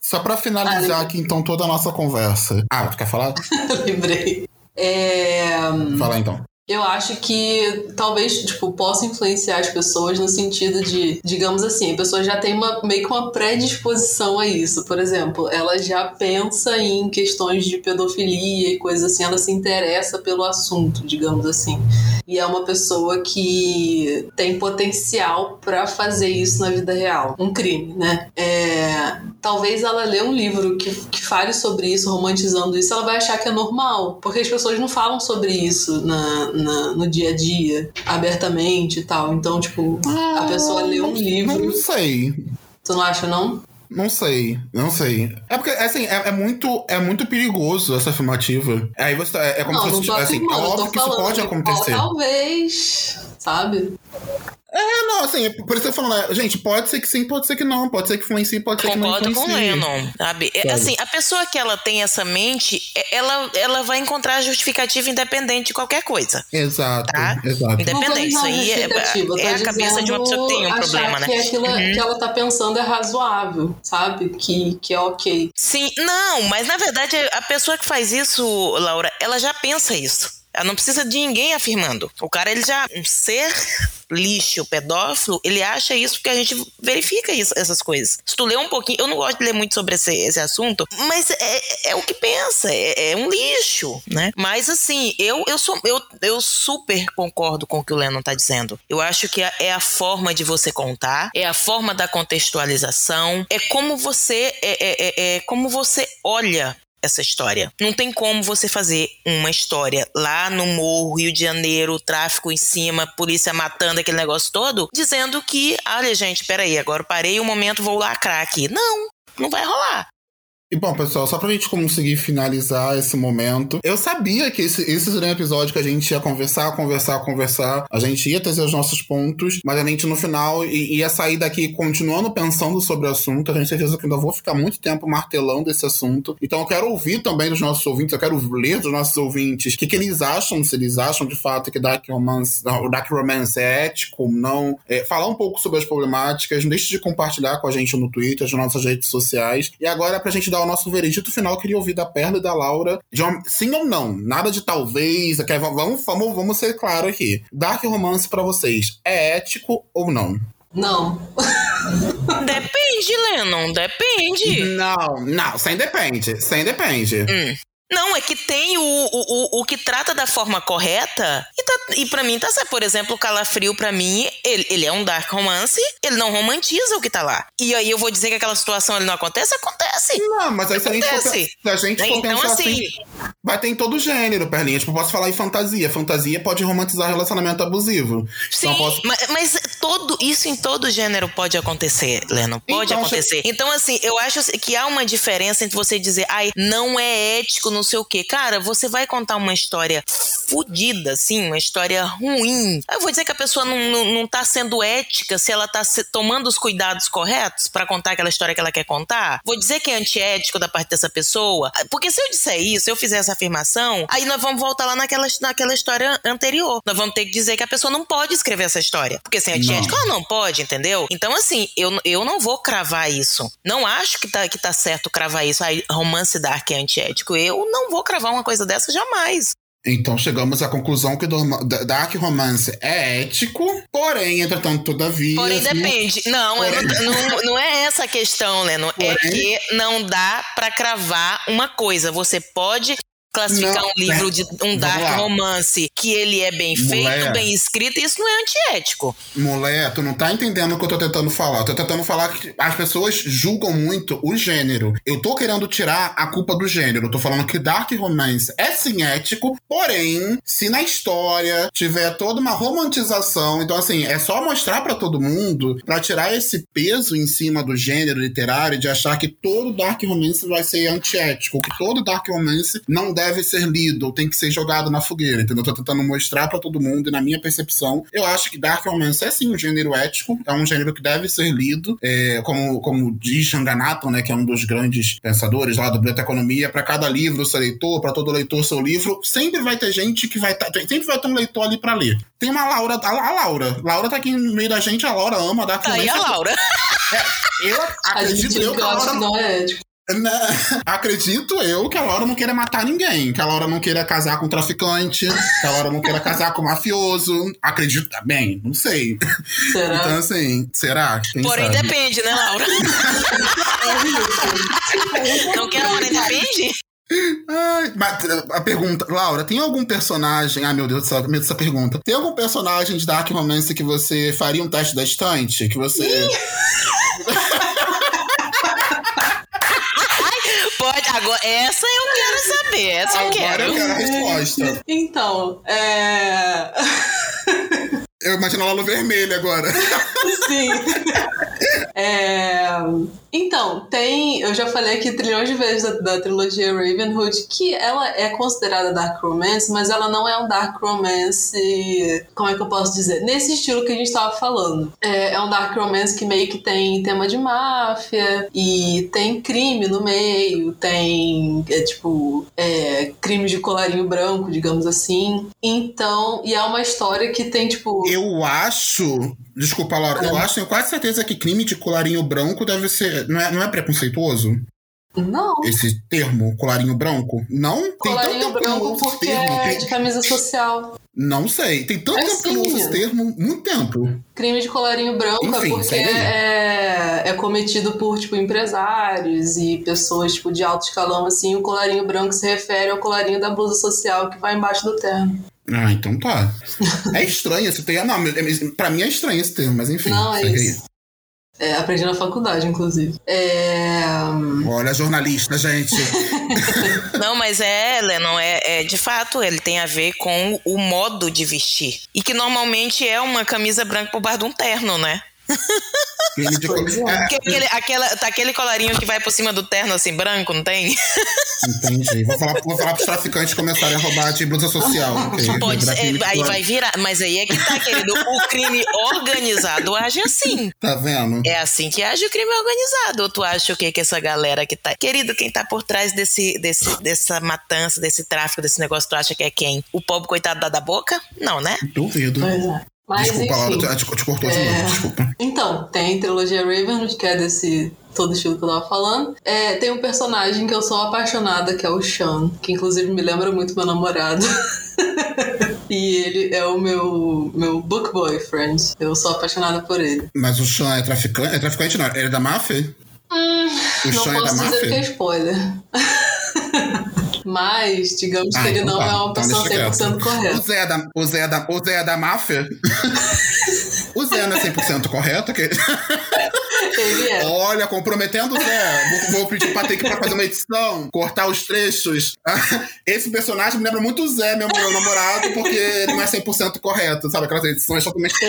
Só para finalizar ah, aqui, então, toda a nossa conversa. Ah, tu quer falar? Lembrei. É... Fala então. Eu acho que talvez, tipo, possa influenciar as pessoas no sentido de, digamos assim, a pessoa já tem uma, meio que uma predisposição a isso. Por exemplo, ela já pensa em questões de pedofilia e coisas assim, ela se interessa pelo assunto, digamos assim. E é uma pessoa que tem potencial para fazer isso na vida real. Um crime, né? É, talvez ela lê um livro que, que fale sobre isso, romantizando isso, ela vai achar que é normal. Porque as pessoas não falam sobre isso na na, no dia a dia, abertamente e tal. Então, tipo, a pessoa lê um livro. Não sei. Tu não acha, não? Não sei, não sei. É porque, assim, é, é muito, é muito perigoso essa afirmativa. Aí você é, é como não, se fosse, tô assim, é óbvio que isso pode acontecer. ó, talvez, sabe? É, não, assim, por isso que eu tô falando, né, gente, pode ser que sim, pode ser que não, pode ser que influencie, pode ser que não Concordo com o influencie. Lennon, sabe? É, Sabe? Assim, a pessoa que ela tem essa mente, é- ela, ela vai encontrar justificativa independente de qualquer coisa. Exato, Tá? exato. Independente, isso aí é, justificativa, é tô a cabeça de uma pessoa que tem um problema, achar né? que aquilo que ela tá pensando é razoável, sabe? Que, que é ok. Sim, não, mas na verdade a pessoa que faz isso, Laura, ela já pensa isso. Ela não precisa de ninguém afirmando. O cara, ele já. Um ser lixo, pedófilo, ele acha isso porque a gente verifica isso, essas coisas. Se tu lê um pouquinho, eu não gosto de ler muito sobre esse, esse assunto, mas é, é o que pensa, é, é um lixo, né? Mas assim, eu, eu, sou, eu, eu super concordo com o que o Lennon tá dizendo. Eu acho que é- é a forma de você contar, é a forma da contextualização, é como você, é, é, é- é como você olha essa história. Não tem como você fazer uma história lá no Morro, Rio de Janeiro, tráfico em cima, polícia matando aquele negócio todo, dizendo que, olha, gente, peraí, agora parei um momento, vou lacrar aqui. Não, não vai rolar. E bom, pessoal, só pra gente conseguir finalizar esse momento, eu sabia que esse, esse seria um episódio que a gente ia conversar, conversar, conversar, a gente ia trazer os nossos pontos, mas a gente no final ia sair daqui continuando pensando sobre o assunto. Eu tenho certeza que ainda vou ficar muito tempo martelando esse assunto. Então eu quero ouvir também dos nossos ouvintes, eu quero ler dos nossos ouvintes o que, que eles acham, se eles acham de fato que Dark Romance, o Dark Romance é ético, não. É, falar um pouco sobre as problemáticas, não deixe de compartilhar com a gente no Twitter, nas nossas redes sociais. E agora, pra gente dar o nosso veredito final, eu queria ouvir da Perla e da Laura. De uma- sim ou não? Nada de talvez. ok? Vamos, vamos, vamos ser claro aqui. Dark Romance pra vocês é ético ou não? Não. Depende, Lennon, depende. Não, não, sem depende. Sem depende. Não, é que tem o, o, o, o que trata da forma correta e, tá, e para mim tá certo. Por exemplo, o Calafrio, pra mim, ele, ele é um dark romance, ele não romantiza o que tá lá. E aí eu vou dizer que aquela situação ele não acontece? Acontece. Não, mas aí se a gente for, Acontece. a gente for Então, pensar assim, assim, vai ter em todo gênero, Perlinha. Tipo, eu posso falar em fantasia. Fantasia pode romantizar relacionamento abusivo. Sim, Então posso... mas, mas todo, isso em todo gênero pode acontecer, Lennon. Pode Então, acontecer. Então, assim, eu acho que há uma diferença entre você dizer, ai, não é ético, não sei o quê. Cara, você vai contar uma história fodida, assim, uma história ruim. Eu vou dizer que a pessoa não, não, não tá sendo ética se ela tá se- tomando os cuidados corretos pra contar aquela história que ela quer contar. Vou dizer que é antiético da parte dessa pessoa. Porque se eu disser isso, se eu fizer essa afirmação, aí nós vamos voltar lá naquela, naquela história anterior. Nós vamos ter que dizer que a pessoa não pode escrever essa história. Porque se é antiético, ela não pode, entendeu? Então, assim, eu, eu não vou cravar isso. Não acho que tá, que tá certo cravar isso. Aí, romance dark é antiético. Eu não vou cravar uma coisa dessa jamais. Então chegamos à conclusão que Dark Romance é ético, porém, entretanto, todavia. Porém, assim, depende. Não, eu não, não, é essa a questão, Leno. É Porém- que não dá pra cravar uma coisa. Você pode classificar Não, um livro de um dark romance que ele é bem feito, Mulher. bem escrito, isso não é antiético. Mulher, tu não tá entendendo o que eu tô tentando falar. Eu tô tentando falar que as pessoas julgam muito o gênero. Eu tô querendo tirar a culpa do gênero. Eu tô falando que Dark Romance é sim ético, porém, se na história tiver toda uma romantização, então assim, é só mostrar pra todo mundo pra tirar esse peso em cima do gênero literário de achar que todo Dark Romance vai ser antiético, que todo Dark Romance não deve ser lido, ou tem que ser jogado na fogueira, entendeu? Eu tô tentando mostrar pra todo mundo, e na minha percepção, eu acho que Dark Romance é sim um gênero ético, é um gênero que deve ser lido, é, como, como diz Shanganathan, né, que é um dos grandes pensadores lá do Biblioteconomia, para cada livro seu leitor, para todo leitor seu livro, sempre vai ter gente que vai tá, sempre vai ter um leitor ali pra ler. Tem uma Laura, a, a Laura, Laura tá aqui no meio da gente, a Laura ama Dark Aí Romance. a Laura. Eu A gente acredito eu que a Laura não é ético. Né? Acredito eu que a Laura não queira matar ninguém, que a Laura não queira casar com traficante, que a Laura não queira casar com mafioso. Acredito, bem, não sei. Será? Então, assim, será? Quem Porém, sabe? depende, né, Laura? Não quer porém depende? Ai, mas a pergunta, Laura, tem algum personagem. Ai, meu Deus do céu, medo dessa pergunta. Tem algum personagem de Dark Romance que você faria um teste da estante? Que você. Pode, agora, essa eu quero saber, essa eu Agora quero. eu quero a resposta. Então, é. Eu imagino ela no vermelho agora. Sim. É... Então, tem. Eu já falei aqui trilhões de vezes da, da, trilogia Ravenhood que ela é considerada Dark Romance, mas ela não é um Dark Romance. Como é que eu posso dizer? Nesse estilo que a gente estava falando. É, é um Dark Romance que meio que tem tema de máfia e tem crime no meio, tem. É, tipo. É, crime de colarinho branco, digamos assim. Então. E é uma história que tem, tipo. Eu acho Desculpa, Laura. Eu acho, tenho quase certeza que crime de colarinho branco deve ser. Não é, não é preconceituoso? Não. Esse termo, colarinho branco? Não? Colarinho Tem tanto branco porque termo. é de camisa social. Não sei. Tem tanto é tempo sim. que eu não uso esse termo, muito tempo. Crime de colarinho branco é Enfim, é porque é, é cometido por, tipo, empresários e pessoas, tipo, de alto escalão, assim. O colarinho branco se refere ao colarinho da blusa social que vai embaixo do terno. Ah, então tá. É estranho esse termo. Não, pra mim é estranho esse termo, mas enfim. Não, é isso. É, aprendi na faculdade, inclusive. É... Olha, jornalista, gente. não, mas é, Lennon, é, é, de fato, ele tem a ver com o modo de vestir. E que normalmente é uma camisa branca por baixo de um terno, né? É. aquele, aquela, tá aquele colarinho que vai por cima do terno, assim, branco, não tem? Entendi. Vou falar, vou falar pros traficantes começarem a roubar de blusa social. Okay? Pode é, aí vai virar. Mas aí é que tá, querido. O crime organizado age assim. Tá vendo? É assim que age o crime organizado. Ou tu acha o quê? Que essa galera que tá. Querido, quem tá por trás desse, desse, dessa matança, desse tráfico, desse negócio, tu acha que é quem? O pobre coitado da, da boca? Não, né? Duvido. Pois é. Mas, desculpa, enfim, Laura, te, te cortou de é... novo, desculpa. Então, tem trilogia Ravenhood, que é desse todo estilo que eu tava falando. É, tem um personagem que eu sou apaixonada, que é o Sean, que inclusive me lembra muito meu namorado. e ele é o meu, meu book boyfriend. Eu sou apaixonada por ele. Mas o Sean é traficante? É traficante não? Ele é da máfia? Hum, o não Sean posso é da dizer máfia? que é spoiler. Mas, digamos ah, que ele então não tá. é uma então pessoa 100% correta. O Zé, é da, o, Zé é da, o Zé é da máfia? o Zé não é 100% correto? Que... Ele é. Olha, comprometendo o Zé. Vou, vou pedir pra ter que pra fazer uma edição, cortar os trechos. Esse personagem me lembra muito o Zé, meu, meu namorado, porque ele não é 100% correto, sabe? Aquelas edições totalmente que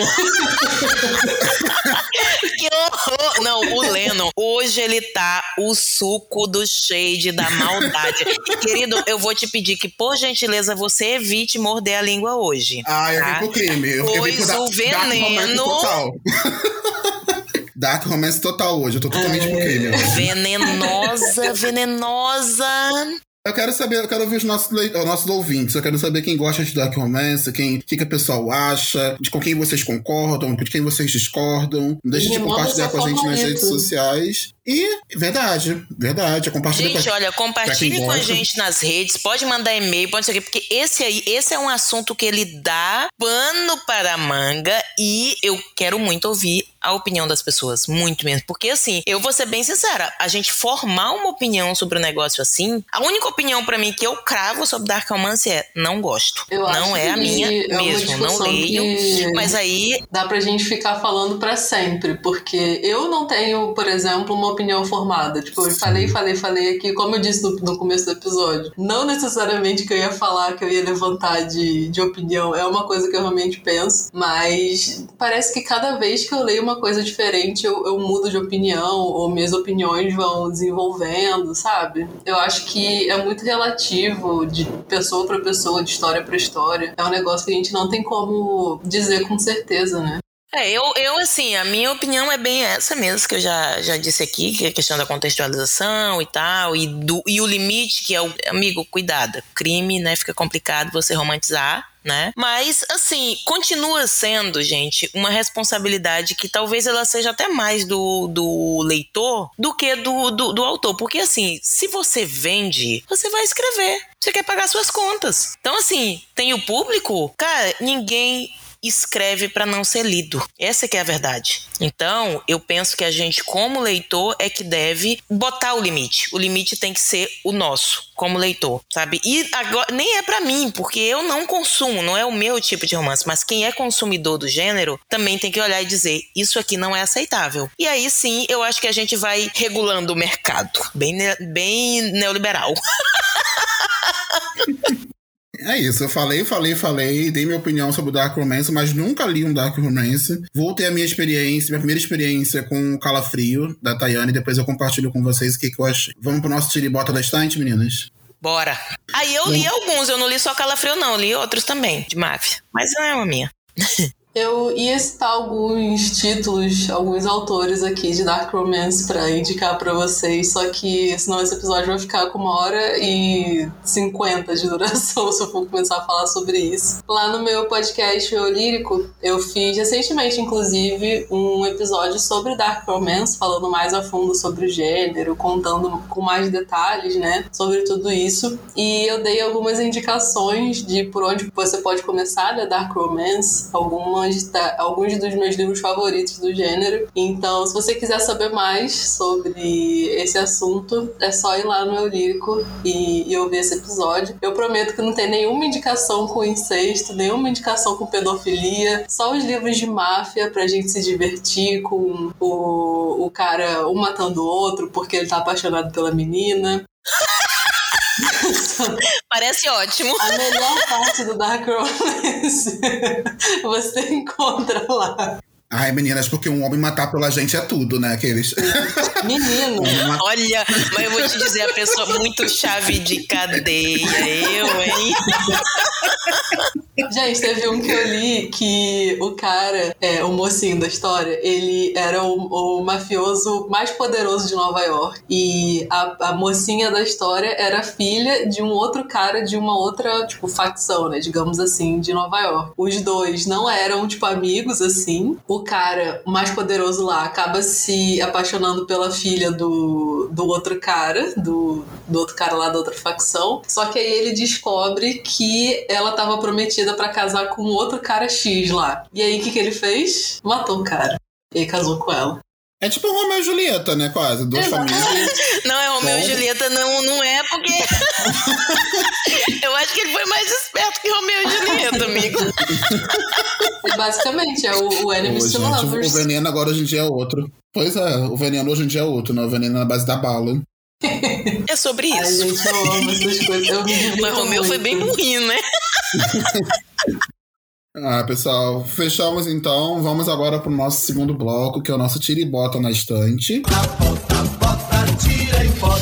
horror! Não, o Lennon, hoje ele tá o suco do shade da maldade. Querido, eu vou te pedir que, por gentileza, você evite morder a língua hoje. Ah, eu tá? vim pro crime. Eu, pois eu o veneno. Dark Romance total hoje. Eu tô totalmente pro crime. Venenosa, venenosa. Eu quero saber, eu quero ouvir os nossos, os nossos ouvintes. Eu quero saber quem gosta de Dark Romance, quem, o que, que o pessoal acha, de com quem vocês concordam, de quem vocês discordam. Não deixe de compartilhar com a gente nas redes sociais. E, verdade, verdade. Compartilha gente, com a, olha, compartilhe com a gente nas redes, pode mandar e-mail, pode ser porque esse aí, esse é um assunto que ele dá pano para a manga e eu quero muito ouvir a opinião das pessoas, muito mesmo. Porque assim, eu vou ser bem sincera, a gente formar uma opinião sobre o um negócio assim, a única opinião para mim que eu cravo sobre Dark Romance é não gosto. Eu não é a minha é mesmo, não leio. Mas aí dá pra gente ficar falando para sempre, porque eu não tenho, por exemplo, uma opinião formada. Tipo, eu falei, falei, falei aqui, como eu disse no, no começo do episódio. Não necessariamente que eu ia falar, que eu ia levantar de, de opinião, é uma coisa que eu realmente penso, mas parece que cada vez que eu leio uma coisa diferente, eu, eu mudo de opinião, ou minhas opiniões vão desenvolvendo, sabe? Eu acho que é muito relativo de pessoa para pessoa, de história para história. É um negócio que a gente não tem como dizer com certeza, né? É, eu, eu, assim, a minha opinião é bem essa mesmo, que eu já, já disse aqui, que é a questão da contextualização e tal, e, do, e o limite, que é o. Amigo, cuidado. Crime, né? Fica complicado você romantizar. Né? Mas, assim, continua sendo, gente, uma responsabilidade que talvez ela seja até mais do, do leitor do que do, do, do autor. Porque, assim, se você vende, você vai escrever. Você quer pagar suas contas. Então, assim, tem o público, cara, ninguém escreve para não ser lido. Essa que é a verdade. Então, eu penso que a gente, como leitor, é que deve botar o limite. O limite tem que ser o nosso, como leitor, sabe? E agora, nem é para mim, porque eu não consumo, não é o meu tipo de romance, mas quem é consumidor do gênero também tem que olhar e dizer: isso aqui não é aceitável. E aí sim, eu acho que a gente vai regulando o mercado. Bem, bem neoliberal. É isso, eu falei, falei, falei, dei minha opinião sobre o Dark Romance, mas nunca li um Dark Romance. Vou ter a minha experiência, minha primeira experiência com o Calafrio, da Tayane, e depois eu compartilho com vocês o que, que eu achei. Vamos pro nosso tiribota da estante, meninas? Bora. Aí eu li alguns, eu não li só Calafrio, não, li outros também, de máfia. Mas não é uma minha. Eu ia citar alguns títulos, alguns autores aqui de Dark Romance para indicar para vocês, só que senão esse episódio vai ficar com uma hora e cinquenta de duração se eu for começar a falar sobre isso. Lá no meu podcast O Lírico, eu fiz recentemente, inclusive, um episódio sobre Dark Romance, falando mais a fundo sobre o gênero, contando com mais detalhes, né, sobre tudo isso. E eu dei algumas indicações de por onde você pode começar a ler Dark Romance, algumas alguns dos meus livros favoritos do gênero. Então, se você quiser saber mais sobre esse assunto, é só ir lá no Eu Lírico e, e ouvir esse episódio. Eu prometo que não tem nenhuma indicação com incesto, nenhuma indicação com pedofilia, só os livros de máfia pra gente se divertir com o, o cara um matando o outro porque ele tá apaixonado pela menina. Parece ótimo. A melhor parte do Dark Romance você encontra lá. Ai, meninas, porque um homem matar pela gente é tudo, né? Aqueles. Menino. Olha, mas eu vou te dizer, a pessoa muito chave de cadeia. Eu, hein? Gente, teve um que eu li que o cara, é, o mocinho da história, ele era o, o mafioso mais poderoso de Nova York. E a, a mocinha da história era filha de um outro cara de uma outra, tipo, facção, né? Digamos assim, de Nova York. Os dois não eram, tipo, amigos, assim. O cara mais poderoso lá acaba se apaixonando pela filha do, do outro cara, do, do outro cara lá da outra facção. Só que aí ele descobre que ela tava prometida para casar com outro cara X lá. E aí o que, que ele fez? Matou o cara. E casou com ela. É tipo Romeu e Julieta, né? Quase. Duas famílias. Não, é Romeu e Julieta, não, não é porque. Eu acho que ele foi mais esperto que Romeu e Julieta, amigo. Basicamente, é o, o Enemies to Lovers. O veneno agora hoje em dia é outro. Pois é, o veneno hoje em dia é outro, né? O veneno é na base da bala. É sobre isso. Ai, gente, eu amo essas coisas. Eu me Mas o meu foi bem ruim, né? Ah, pessoal, fechamos então. Vamos agora para o nosso segundo bloco, que é o nosso tira e bota na estante. Bota, bota, tira e bota.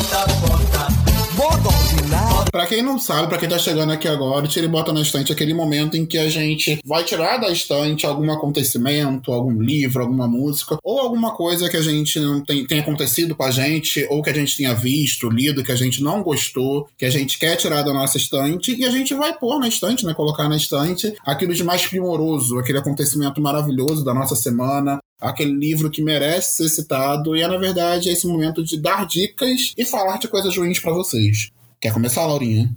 Pra quem não sabe, pra quem tá chegando aqui agora, tira e bota na estante aquele momento em que a gente vai tirar da estante algum acontecimento, algum livro, alguma música, ou alguma coisa que a gente não tem, tem acontecido com a gente, ou que a gente tenha visto, lido, que a gente não gostou, que a gente quer tirar da nossa estante, e a gente vai pôr na estante, né? Colocar na estante aquilo de mais primoroso, aquele acontecimento maravilhoso da nossa semana, aquele livro que merece ser citado, e é na verdade esse momento de dar dicas e falar de coisas ruins para vocês. Quer começar, Laurinha?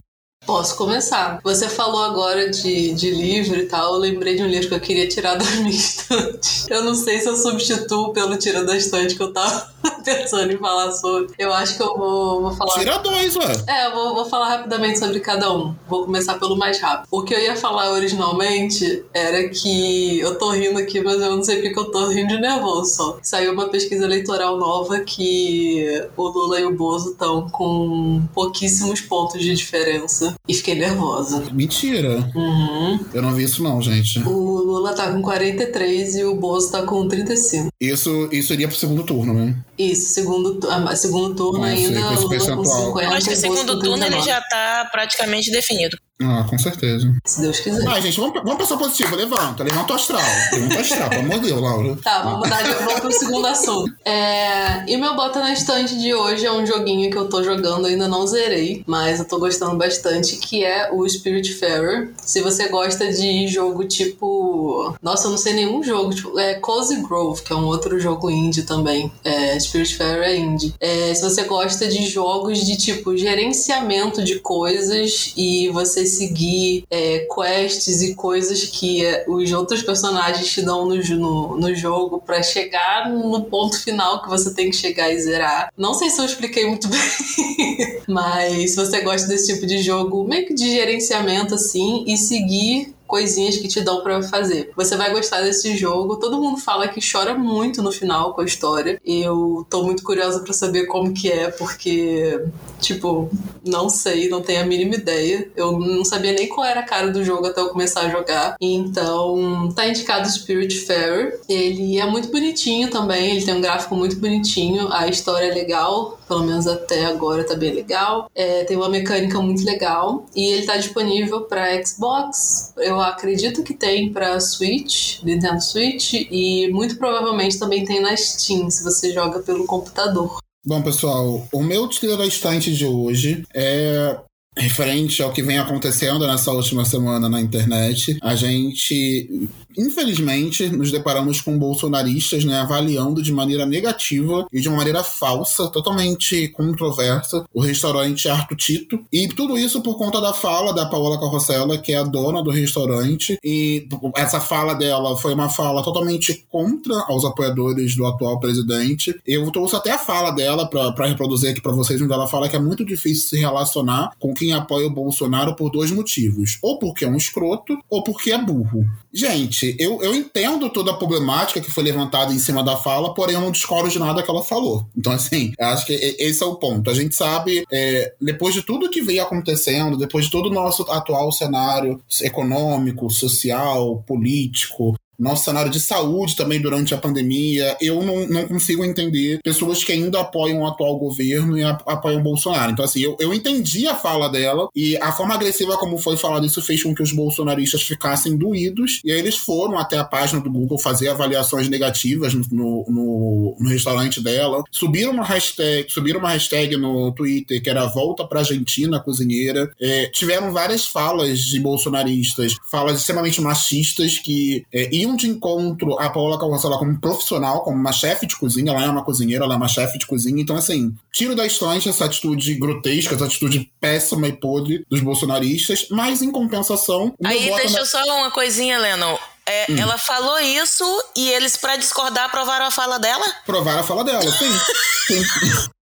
Posso começar. Você falou agora de, de livro e tal. Eu lembrei de um livro que eu queria tirar da minha estante. Eu não sei se eu substituo pelo Tira da Estante que eu tava pensando em falar sobre. Eu acho que eu vou, vou falar. Tira dois, ué. É, eu vou, vou falar rapidamente sobre cada um. Vou começar pelo mais rápido. O que eu ia falar originalmente era que eu tô rindo aqui, mas eu não sei porque eu tô rindo de nervoso só. Saiu uma pesquisa eleitoral nova que o Lula e o Bozo estão com pouquíssimos pontos de diferença e fiquei nervosa. Mentira. Uhum. Eu não vi isso não, gente. O Lula tá com 43 e o Bozo tá com 35. Isso, isso iria pro segundo turno, né? Isso, segundo, segundo turno Nossa, ainda, o Lula com 50 Eu acho que segundo turno ele já tá praticamente definido. Ah, com certeza. Se Deus quiser. Ah, gente, vamos, vamos pensar positivo. Levanta, levanta o astral. Levanta o astral, pelo amor de Deus, Laura. Tá, vamos mudar de vamos pro segundo assunto. É, e meu bota na estante de hoje é um joguinho que eu tô jogando, ainda não zerei, mas eu tô gostando bastante, que é o Spiritfarer. Se você gosta de jogo tipo. Nossa, eu não sei nenhum jogo. Tipo, é Cozy Grove, que é um outro jogo indie também. É, Spiritfarer é indie. É, se você gosta de jogos de tipo gerenciamento de coisas e você seguir é, quests e coisas que é, os outros personagens te dão no, no, no jogo para chegar no ponto final que você tem que chegar e zerar. Não sei se eu expliquei muito bem, mas se você gosta desse tipo de jogo, meio que de gerenciamento assim, e seguir coisinhas que te dão para fazer. Você vai gostar desse jogo. Todo mundo fala que chora muito no final com a história. Eu tô muito curiosa para saber como que é, porque tipo, não sei, não tenho a mínima ideia. Eu não sabia nem qual era a cara do jogo até eu começar a jogar. Então, tá indicado Spirit Fair. Ele é muito bonitinho também, ele tem um gráfico muito bonitinho, a história é legal, pelo menos até agora tá bem legal. É, tem uma mecânica muito legal e ele tá disponível para Xbox. Eu acredito que tem para Switch, Nintendo Switch e muito provavelmente também tem na Steam se você joga pelo computador. Bom, pessoal, o meu trilha da estante de hoje é referente ao que vem acontecendo nessa última semana na internet. A gente infelizmente, nos deparamos com bolsonaristas né, avaliando de maneira negativa e de uma maneira falsa, totalmente controversa, o restaurante Arto Tito. E tudo isso por conta da fala da Paola Carrossela, que é a dona do restaurante. E essa fala dela foi uma fala totalmente contra aos apoiadores do atual presidente. Eu trouxe até a fala dela para reproduzir aqui para vocês, onde ela fala que é muito difícil se relacionar com quem apoia o Bolsonaro por dois motivos: ou porque é um escroto, ou porque é burro. Gente, eu, eu entendo toda a problemática que foi levantada em cima da fala, porém eu não discordo de nada que ela falou. Então, assim, acho que esse é o ponto. A gente sabe, é, depois de tudo que veio acontecendo, depois de todo o nosso atual cenário econômico, social, político, nosso cenário de saúde também durante a pandemia. Eu não, não consigo entender pessoas que ainda apoiam o atual governo e apoiam o Bolsonaro. Então, assim, eu, eu entendi a fala dela e a forma agressiva como foi falado isso fez com que os bolsonaristas ficassem doídos. E aí eles foram até a página do Google fazer avaliações negativas no, no, no restaurante dela. Subiram uma hashtag, subiram uma hashtag no Twitter que era Volta pra Argentina, cozinheira. É, tiveram várias falas de bolsonaristas, falas extremamente machistas que é, iam de encontro a Paola Carrossela como profissional, como uma chefe de cozinha, ela é uma cozinheira, ela é uma chefe de cozinha, então assim, tiro da estante essa atitude grotesca, essa atitude péssima e podre dos bolsonaristas, mas em compensação... Aí deixa na... eu só uma coisinha, Lennon. É, hum. Ela falou isso e eles, para discordar, provaram a fala dela? Provaram a fala dela, sim. sim.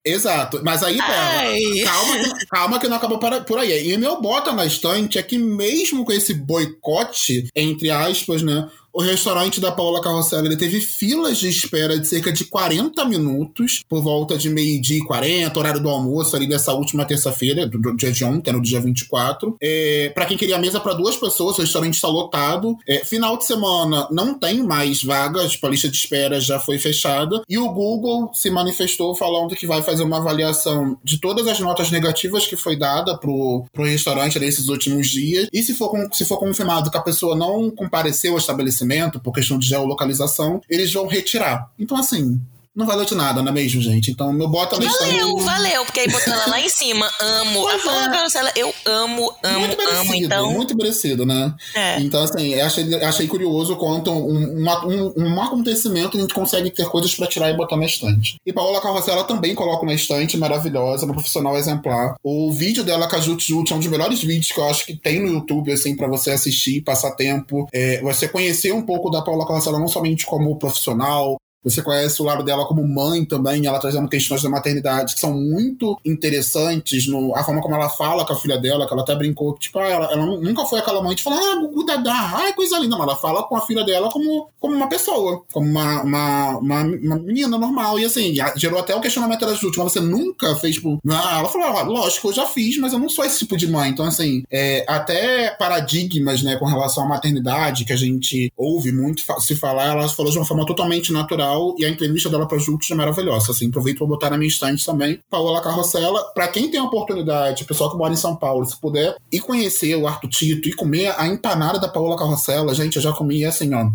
Exato, mas aí, pera, calma, calma que não acabou por aí. E meu bota na estante é que mesmo com esse boicote, entre aspas, né, o restaurante da Paula Carrossela ele teve filas de espera de cerca de 40 minutos, por volta de meio-dia e 40, horário do almoço ali dessa última terça-feira, do, do, dia de ontem, no dia 24. É, para quem queria mesa para duas pessoas, o restaurante está lotado. É, final de semana não tem mais vagas, tipo, a lista de espera já foi fechada. E o Google se manifestou falando que vai fazer uma avaliação de todas as notas negativas que foi dada pro, pro restaurante nesses últimos dias. E se for, se for confirmado que a pessoa não compareceu ao estabelecimento, por questão de geolocalização, eles vão retirar. Então, assim, não valeu de nada, não é mesmo, gente? Então, meu bota na Valeu, valeu, porque aí botou ela lá em cima. Amo. Pois a Paula é. Carosella, eu amo, amo, muito merecido, amo. Então... Muito merecido, né? É. Então, assim, achei, achei curioso quanto um, um, um, acontecimento a gente consegue ter coisas pra tirar e botar na estante. E Paola Carrossela também coloca na estante, maravilhosa, uma profissional exemplar. O vídeo dela com a é um dos melhores vídeos que eu acho que tem no YouTube, assim, pra você assistir, passar tempo. É, você conhecer um pouco da Paola Carrossela não somente como profissional, você conhece o lado dela como mãe também, ela trazendo questões da maternidade que são muito interessantes, no, a forma como ela fala com a filha dela, que ela até brincou, tipo, ah, ela, ela, nunca foi aquela mãe de falar, ah, Gugu ai, coisa linda, mas ela fala com a filha dela como, como uma pessoa, como uma, uma, uma, uma menina normal, e assim, gerou até o questionamento da Júlia, mas você nunca fez, tipo, ah, ela falou, ah, lógico, eu já fiz, mas eu não sou esse tipo de mãe, então assim, é, até paradigmas, né, com relação à maternidade, que a gente ouve muito se falar, ela falou de uma forma totalmente natural, legal e a entrevista dela pra Jux é maravilhosa. Assim, aproveito pra botar na minha estante também. Paola Carrossela, pra quem tem a oportunidade, pessoal que mora em São Paulo, se puder ir conhecer o Arto Tito e comer a empanada da Paola Carrossela, gente, eu já comi assim, ó,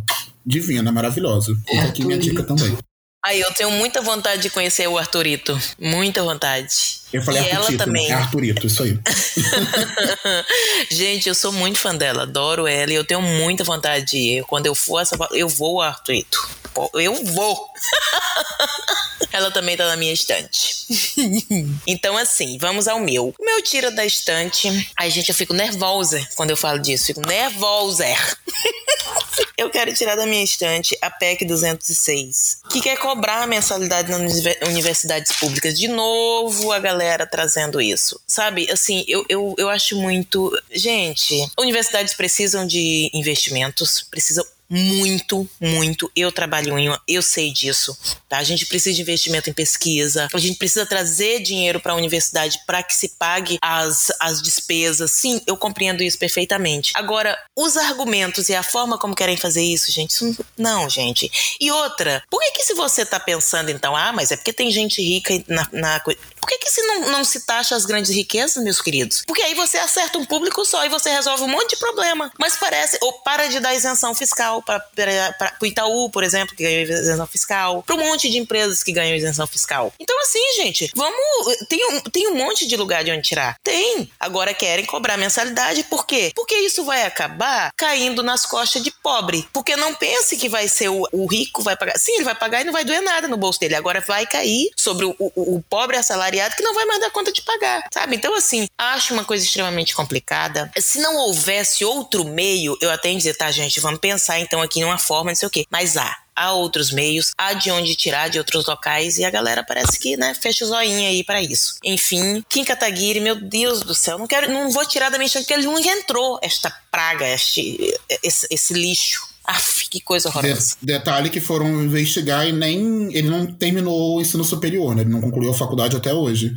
divina, maravilhosa. Fica aqui minha dica também. Aí eu tenho muita vontade de conhecer o Arturito. Muita vontade. Eu falei e Arturito, ela também. É Arturito, isso aí. Gente, eu sou muito fã dela, adoro ela e eu tenho muita vontade de ir. Quando eu for, eu vou ao Arturito eu vou. Ela também tá na minha estante. então, assim, vamos ao meu. O meu tira da estante. Ai, gente, eu fico nervosa quando eu falo disso. Fico nervosa. Eu quero tirar da minha estante a PEC 206, que quer cobrar a mensalidade nas universidades públicas. De novo, a galera trazendo isso. Sabe, assim, eu, eu, eu acho muito. Gente, universidades precisam de investimentos, precisam muito, muito. Eu trabalho em uma, eu sei disso. Tá? A gente precisa de investimento em pesquisa, a gente precisa trazer dinheiro para a universidade para que se pague as, as despesas. Sim, eu compreendo isso perfeitamente. Agora, os argumentos e a forma como querem fazer isso, gente, isso não, gente. E outra, por que, que se você tá pensando então, ah, mas é porque tem gente rica na, na que, que se não, não se taxa as grandes riquezas, meus queridos? Porque aí você acerta um público só e você resolve um monte de problema. Mas parece, ou para de dar isenção fiscal para o Itaú, por exemplo, que ganhou isenção fiscal, para um monte de empresas que ganham isenção fiscal. Então, assim, gente, vamos. Tem um, tem um monte de lugar de onde tirar. Tem. Agora querem cobrar mensalidade, por quê? Porque isso vai acabar caindo nas costas de pobre. Porque não pense que vai ser o, o rico vai pagar. Sim, ele vai pagar e não vai doer nada no bolso dele. Agora vai cair sobre o, o, o pobre assalariado que não vai mais dar conta de pagar, sabe? Então, assim, acho uma coisa extremamente complicada. Se não houvesse outro meio, eu até ia dizer, tá, gente, vamos pensar então aqui numa forma, não sei o quê. Mas há há outros meios, há de onde tirar de outros locais e a galera parece que, né, fecha o zoinho aí para isso. Enfim, Kim Kataguiri, meu Deus do céu, não quero, não vou tirar da minha chance porque ele não entrou esta praga, este, esse, esse lixo. Aff, que coisa horrorosa. De, detalhe que foram investigar e nem. Ele não terminou o ensino superior, né? Ele não concluiu a faculdade até hoje.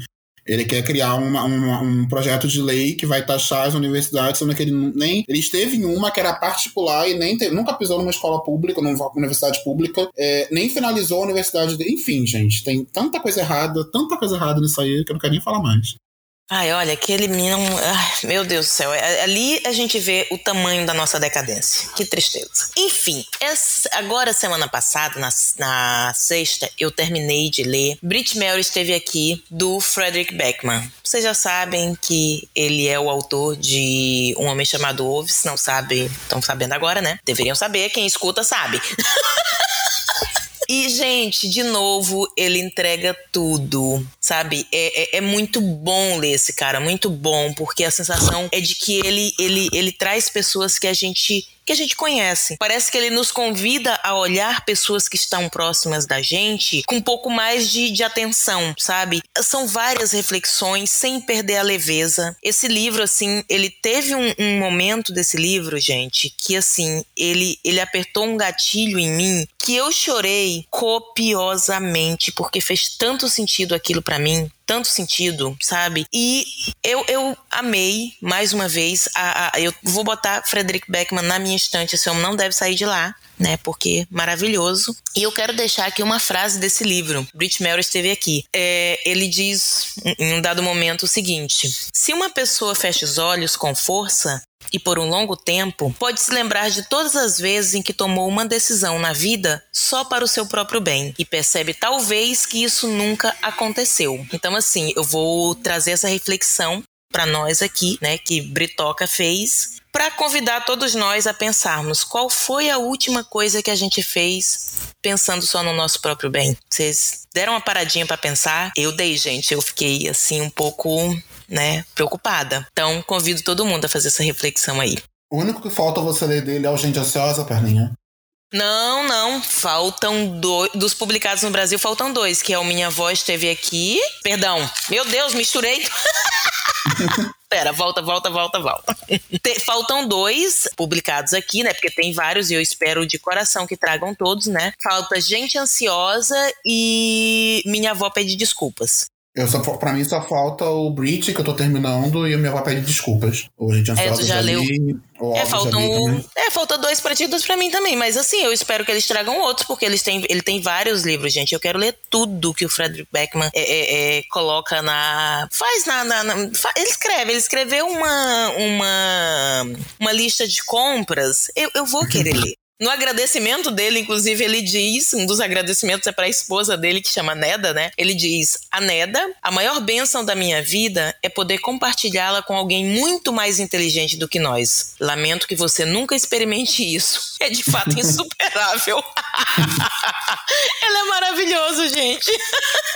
Ele quer criar uma, uma, um projeto de lei que vai taxar as universidades, sendo que ele nem. Ele esteve em uma que era particular e nem teve, nunca pisou numa escola pública, numa universidade pública, é, nem finalizou a universidade dele. Enfim, gente, tem tanta coisa errada, tanta coisa errada nisso aí que eu não quero nem falar mais. Ai, olha, aquele menino. Ai, meu Deus do céu. É, ali a gente vê o tamanho da nossa decadência. Que tristeza. Enfim, essa, agora, semana passada, na, na sexta, eu terminei de ler. Brit Mary esteve aqui, do Frederick Beckman. Vocês já sabem que ele é o autor de Um Homem Chamado Ove. Se não sabem, estão sabendo agora, né? Deveriam saber. Quem escuta sabe. E, gente, de novo, ele entrega tudo, sabe? É, é, é, muito bom ler esse cara, muito bom, porque a sensação é de que ele, ele, ele traz pessoas que a gente que a gente conhece. Parece que ele nos convida a olhar pessoas que estão próximas da gente com um pouco mais de, de atenção, sabe? São várias reflexões sem perder a leveza. Esse livro, assim, ele teve um, um momento desse livro, gente, que assim, ele, ele apertou um gatilho em mim que eu chorei copiosamente porque fez tanto sentido aquilo para mim tanto sentido, sabe? E eu, eu amei, mais uma vez, a, a, eu vou botar Frederick Beckman na minha estante, esse homem não deve sair de lá. Né, porque maravilhoso. E eu quero deixar aqui uma frase desse livro. Brit Mary esteve aqui. É, ele diz em um dado momento o seguinte: se uma pessoa fecha os olhos com força, e por um longo tempo, pode se lembrar de todas as vezes em que tomou uma decisão na vida só para o seu próprio bem e percebe talvez que isso nunca aconteceu. Então, assim, eu vou trazer essa reflexão para nós aqui, né, que Britoca fez, para convidar todos nós a pensarmos qual foi a última coisa que a gente fez pensando só no nosso próprio bem. Vocês deram uma paradinha para pensar? Eu dei, gente, eu fiquei assim um pouco né, preocupada. Então, convido todo mundo a fazer essa reflexão aí. O único que falta você ler dele é o Gente Ansiosa, Perninha? Não, não. Faltam dois. Dos publicados no Brasil, faltam dois, que é o Minha Voz Esteve Aqui. Perdão. Meu Deus, misturei. Pera, volta, volta, volta, volta. Faltam dois publicados aqui, né? Porque tem vários e eu espero de coração que tragam todos, né? Falta Gente Ansiosa e Minha Avó Pede Desculpas. Eu só, pra mim só falta o Breach que eu tô terminando e a minha avó pede desculpas. Ou a gente é, tu já, já leu. Li, é, faltam, é, falta dois pra ti, dois pra mim também. Mas assim, eu espero que eles tragam outros, porque eles têm, ele tem vários livros, gente. Eu quero ler tudo que o Frederick Beckman é, é, é coloca na. Faz na. na, na faz, ele escreve, ele escreveu uma, uma, uma lista de compras. Eu, eu vou querer ler. No agradecimento dele, inclusive, ele diz: um dos agradecimentos é para a esposa dele, que chama Neda, né? Ele diz: A Neda, a maior bênção da minha vida é poder compartilhá-la com alguém muito mais inteligente do que nós. Lamento que você nunca experimente isso. É de fato insuperável. ele é maravilhoso, gente.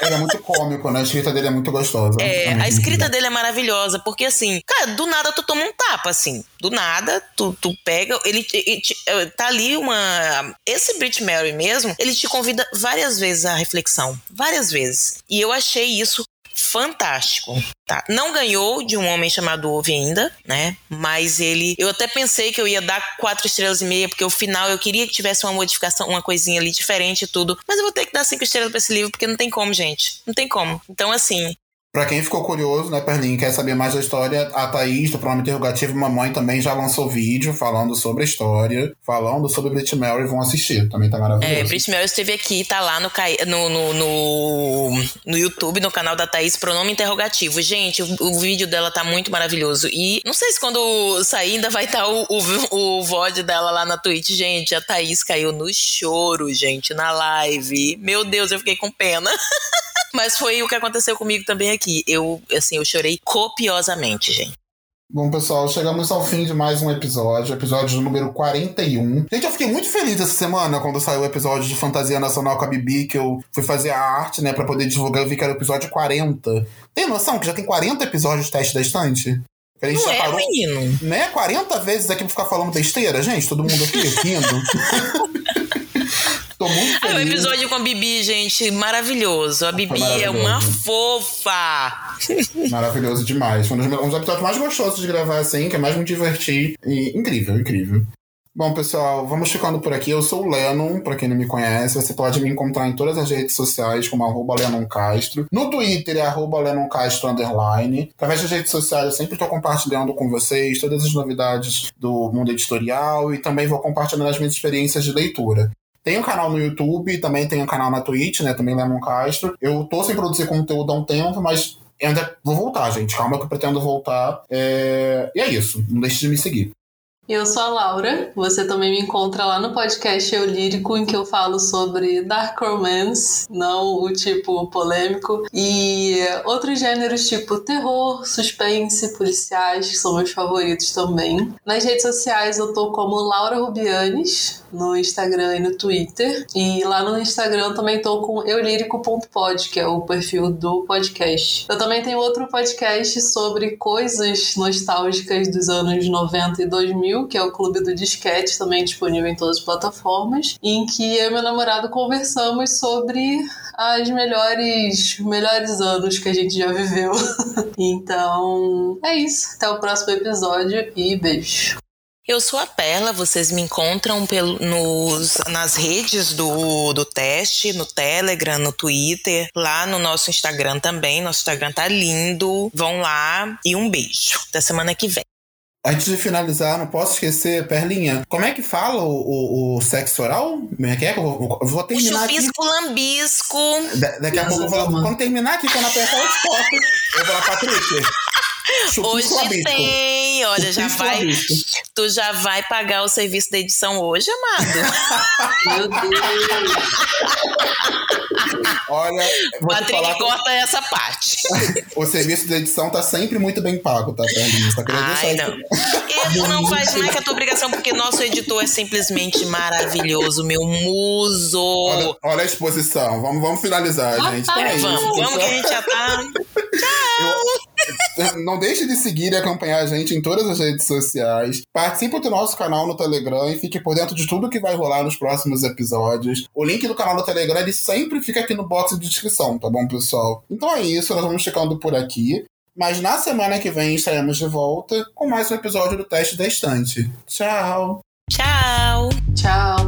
Ele é muito cômico, né? A escrita dele é muito gostosa. É, a escrita dele é maravilhosa, porque assim, cara, do nada tu toma um tapa, assim. Do nada, tu, tu pega. Ele, ele, ele tá ali uma. Esse Brit Mary mesmo, ele te convida várias vezes à reflexão. Várias vezes. E eu achei isso fantástico. Tá. Não ganhou de um homem chamado Ove ainda, né? Mas ele. Eu até pensei que eu ia dar quatro estrelas e meia, porque o final eu queria que tivesse uma modificação, uma coisinha ali diferente e tudo. Mas eu vou ter que dar cinco estrelas pra esse livro, porque não tem como, gente. Não tem como. Então, assim, Pra quem ficou curioso, né, Perlin, quer saber mais da história, a Thaís, do programa Interrogativo Mamãe, também já lançou vídeo falando sobre a história, falando sobre Brit Mary, vão assistir, também tá maravilhoso. É, Brit Mary esteve aqui, tá lá no, no, no, no, no YouTube, no canal da Thaís, pronome interrogativo. Gente, o, o, vídeo dela tá muito maravilhoso. E não sei se quando sair ainda vai estar tá o, o, o VOD dela lá na Twitch. Gente, a Thaís caiu no choro, gente, na live. Meu Deus, eu fiquei com pena. Mas foi o que aconteceu comigo também aqui. Eu, assim, eu chorei copiosamente, gente. Bom, pessoal, chegamos ao fim de mais um episódio, episódio número 41. Gente, eu fiquei muito feliz essa semana quando saiu o episódio de Fantasia Nacional com a Bibi, que eu fui fazer a arte, né, pra poder divulgar. Eu vi que era o episódio 40. Tem noção que já tem 40 episódios de teste da estante? Que a gente Não já é, parou, menino. Né? 40 vezes aqui pra ficar falando besteira, gente, todo mundo aqui rindo. Tô muito feliz. Ah, o episódio com a Bibi, gente, maravilhoso. A Bibi é uma fofa. Maravilhoso demais. Foi um dos, episódios mais gostosos de gravar, assim, que é mais me divertir. E, incrível, incrível. Bom, pessoal, vamos ficando por aqui. Eu sou o Lennon, pra quem não me conhece. Você pode me encontrar em todas as redes sociais como arroba Lennon Castro. No Twitter é arroba Lennon Castro underline. Através das redes sociais eu sempre estou compartilhando com vocês todas as novidades do mundo editorial e também vou compartilhando as minhas experiências de leitura. Tem um canal no YouTube, também tem um canal na Twitch, né? Também Lemon Castro. Eu tô sem produzir conteúdo há um tempo, mas ainda vou voltar, gente. Calma que eu pretendo voltar. É... E é isso. Não deixe de me seguir. Eu sou a Laura, você também me encontra lá no podcast Eu Lírico, em que eu falo sobre dark romance, não o tipo polêmico, e outros gêneros tipo terror, suspense, policiais, que são meus favoritos também. Nas redes sociais eu tô como Laura Rubianes, no Instagram e no Twitter, e lá no Instagram também tô com eulírico.pod, que é o perfil do podcast. Eu também tenho outro podcast sobre coisas nostálgicas dos anos 90 e 2000, que é o Clube do Disquete, também disponível em todas as plataformas, em que eu e meu namorado conversamos sobre as melhores, melhores anos que a gente já viveu. então, é isso. Até o próximo episódio e beijo. Eu sou a Perla, vocês me encontram pelo, nos, nas redes do, do teste, no Telegram, no Twitter, lá no nosso Instagram também. Nosso Instagram tá lindo. Vão lá e um beijo. Até semana que vem. Antes de finalizar, não posso esquecer, Perlinha, como é que fala o, o, o sexo oral? Como é que é? Eu vou terminar o chupisco, aqui. lambisco. Da, daqui a pouco eu vou falar, quando terminar aqui, quando apertar o stop, eu vou lá pra Hoje tem, olha, já vai. Tu já vai pagar o serviço da edição hoje, amado. Meu Deus. Olha, Patrick falar corta essa parte. o serviço de edição tá sempre muito bem pago, tá, Perlinha? Só queria Ai, não. Isso não faz mais que a tua obrigação, porque nosso editor é simplesmente maravilhoso, meu muso. Olha, olha a exposição. Vamos, vamos finalizar, ah, gente. Então é vamos, isso, vamos que a gente já tá. Tchau! Eu, não deixe de seguir e acompanhar a gente em todas as redes sociais. Participe do nosso canal no Telegram e fique por dentro de tudo que vai rolar nos próximos episódios. O link do canal no Telegram ele sempre fica aqui no box de descrição, tá bom, pessoal? Então é isso, nós vamos ficando por aqui. Mas na semana que vem estaremos de volta com mais um episódio do Teste da Estante. Tchau! Tchau!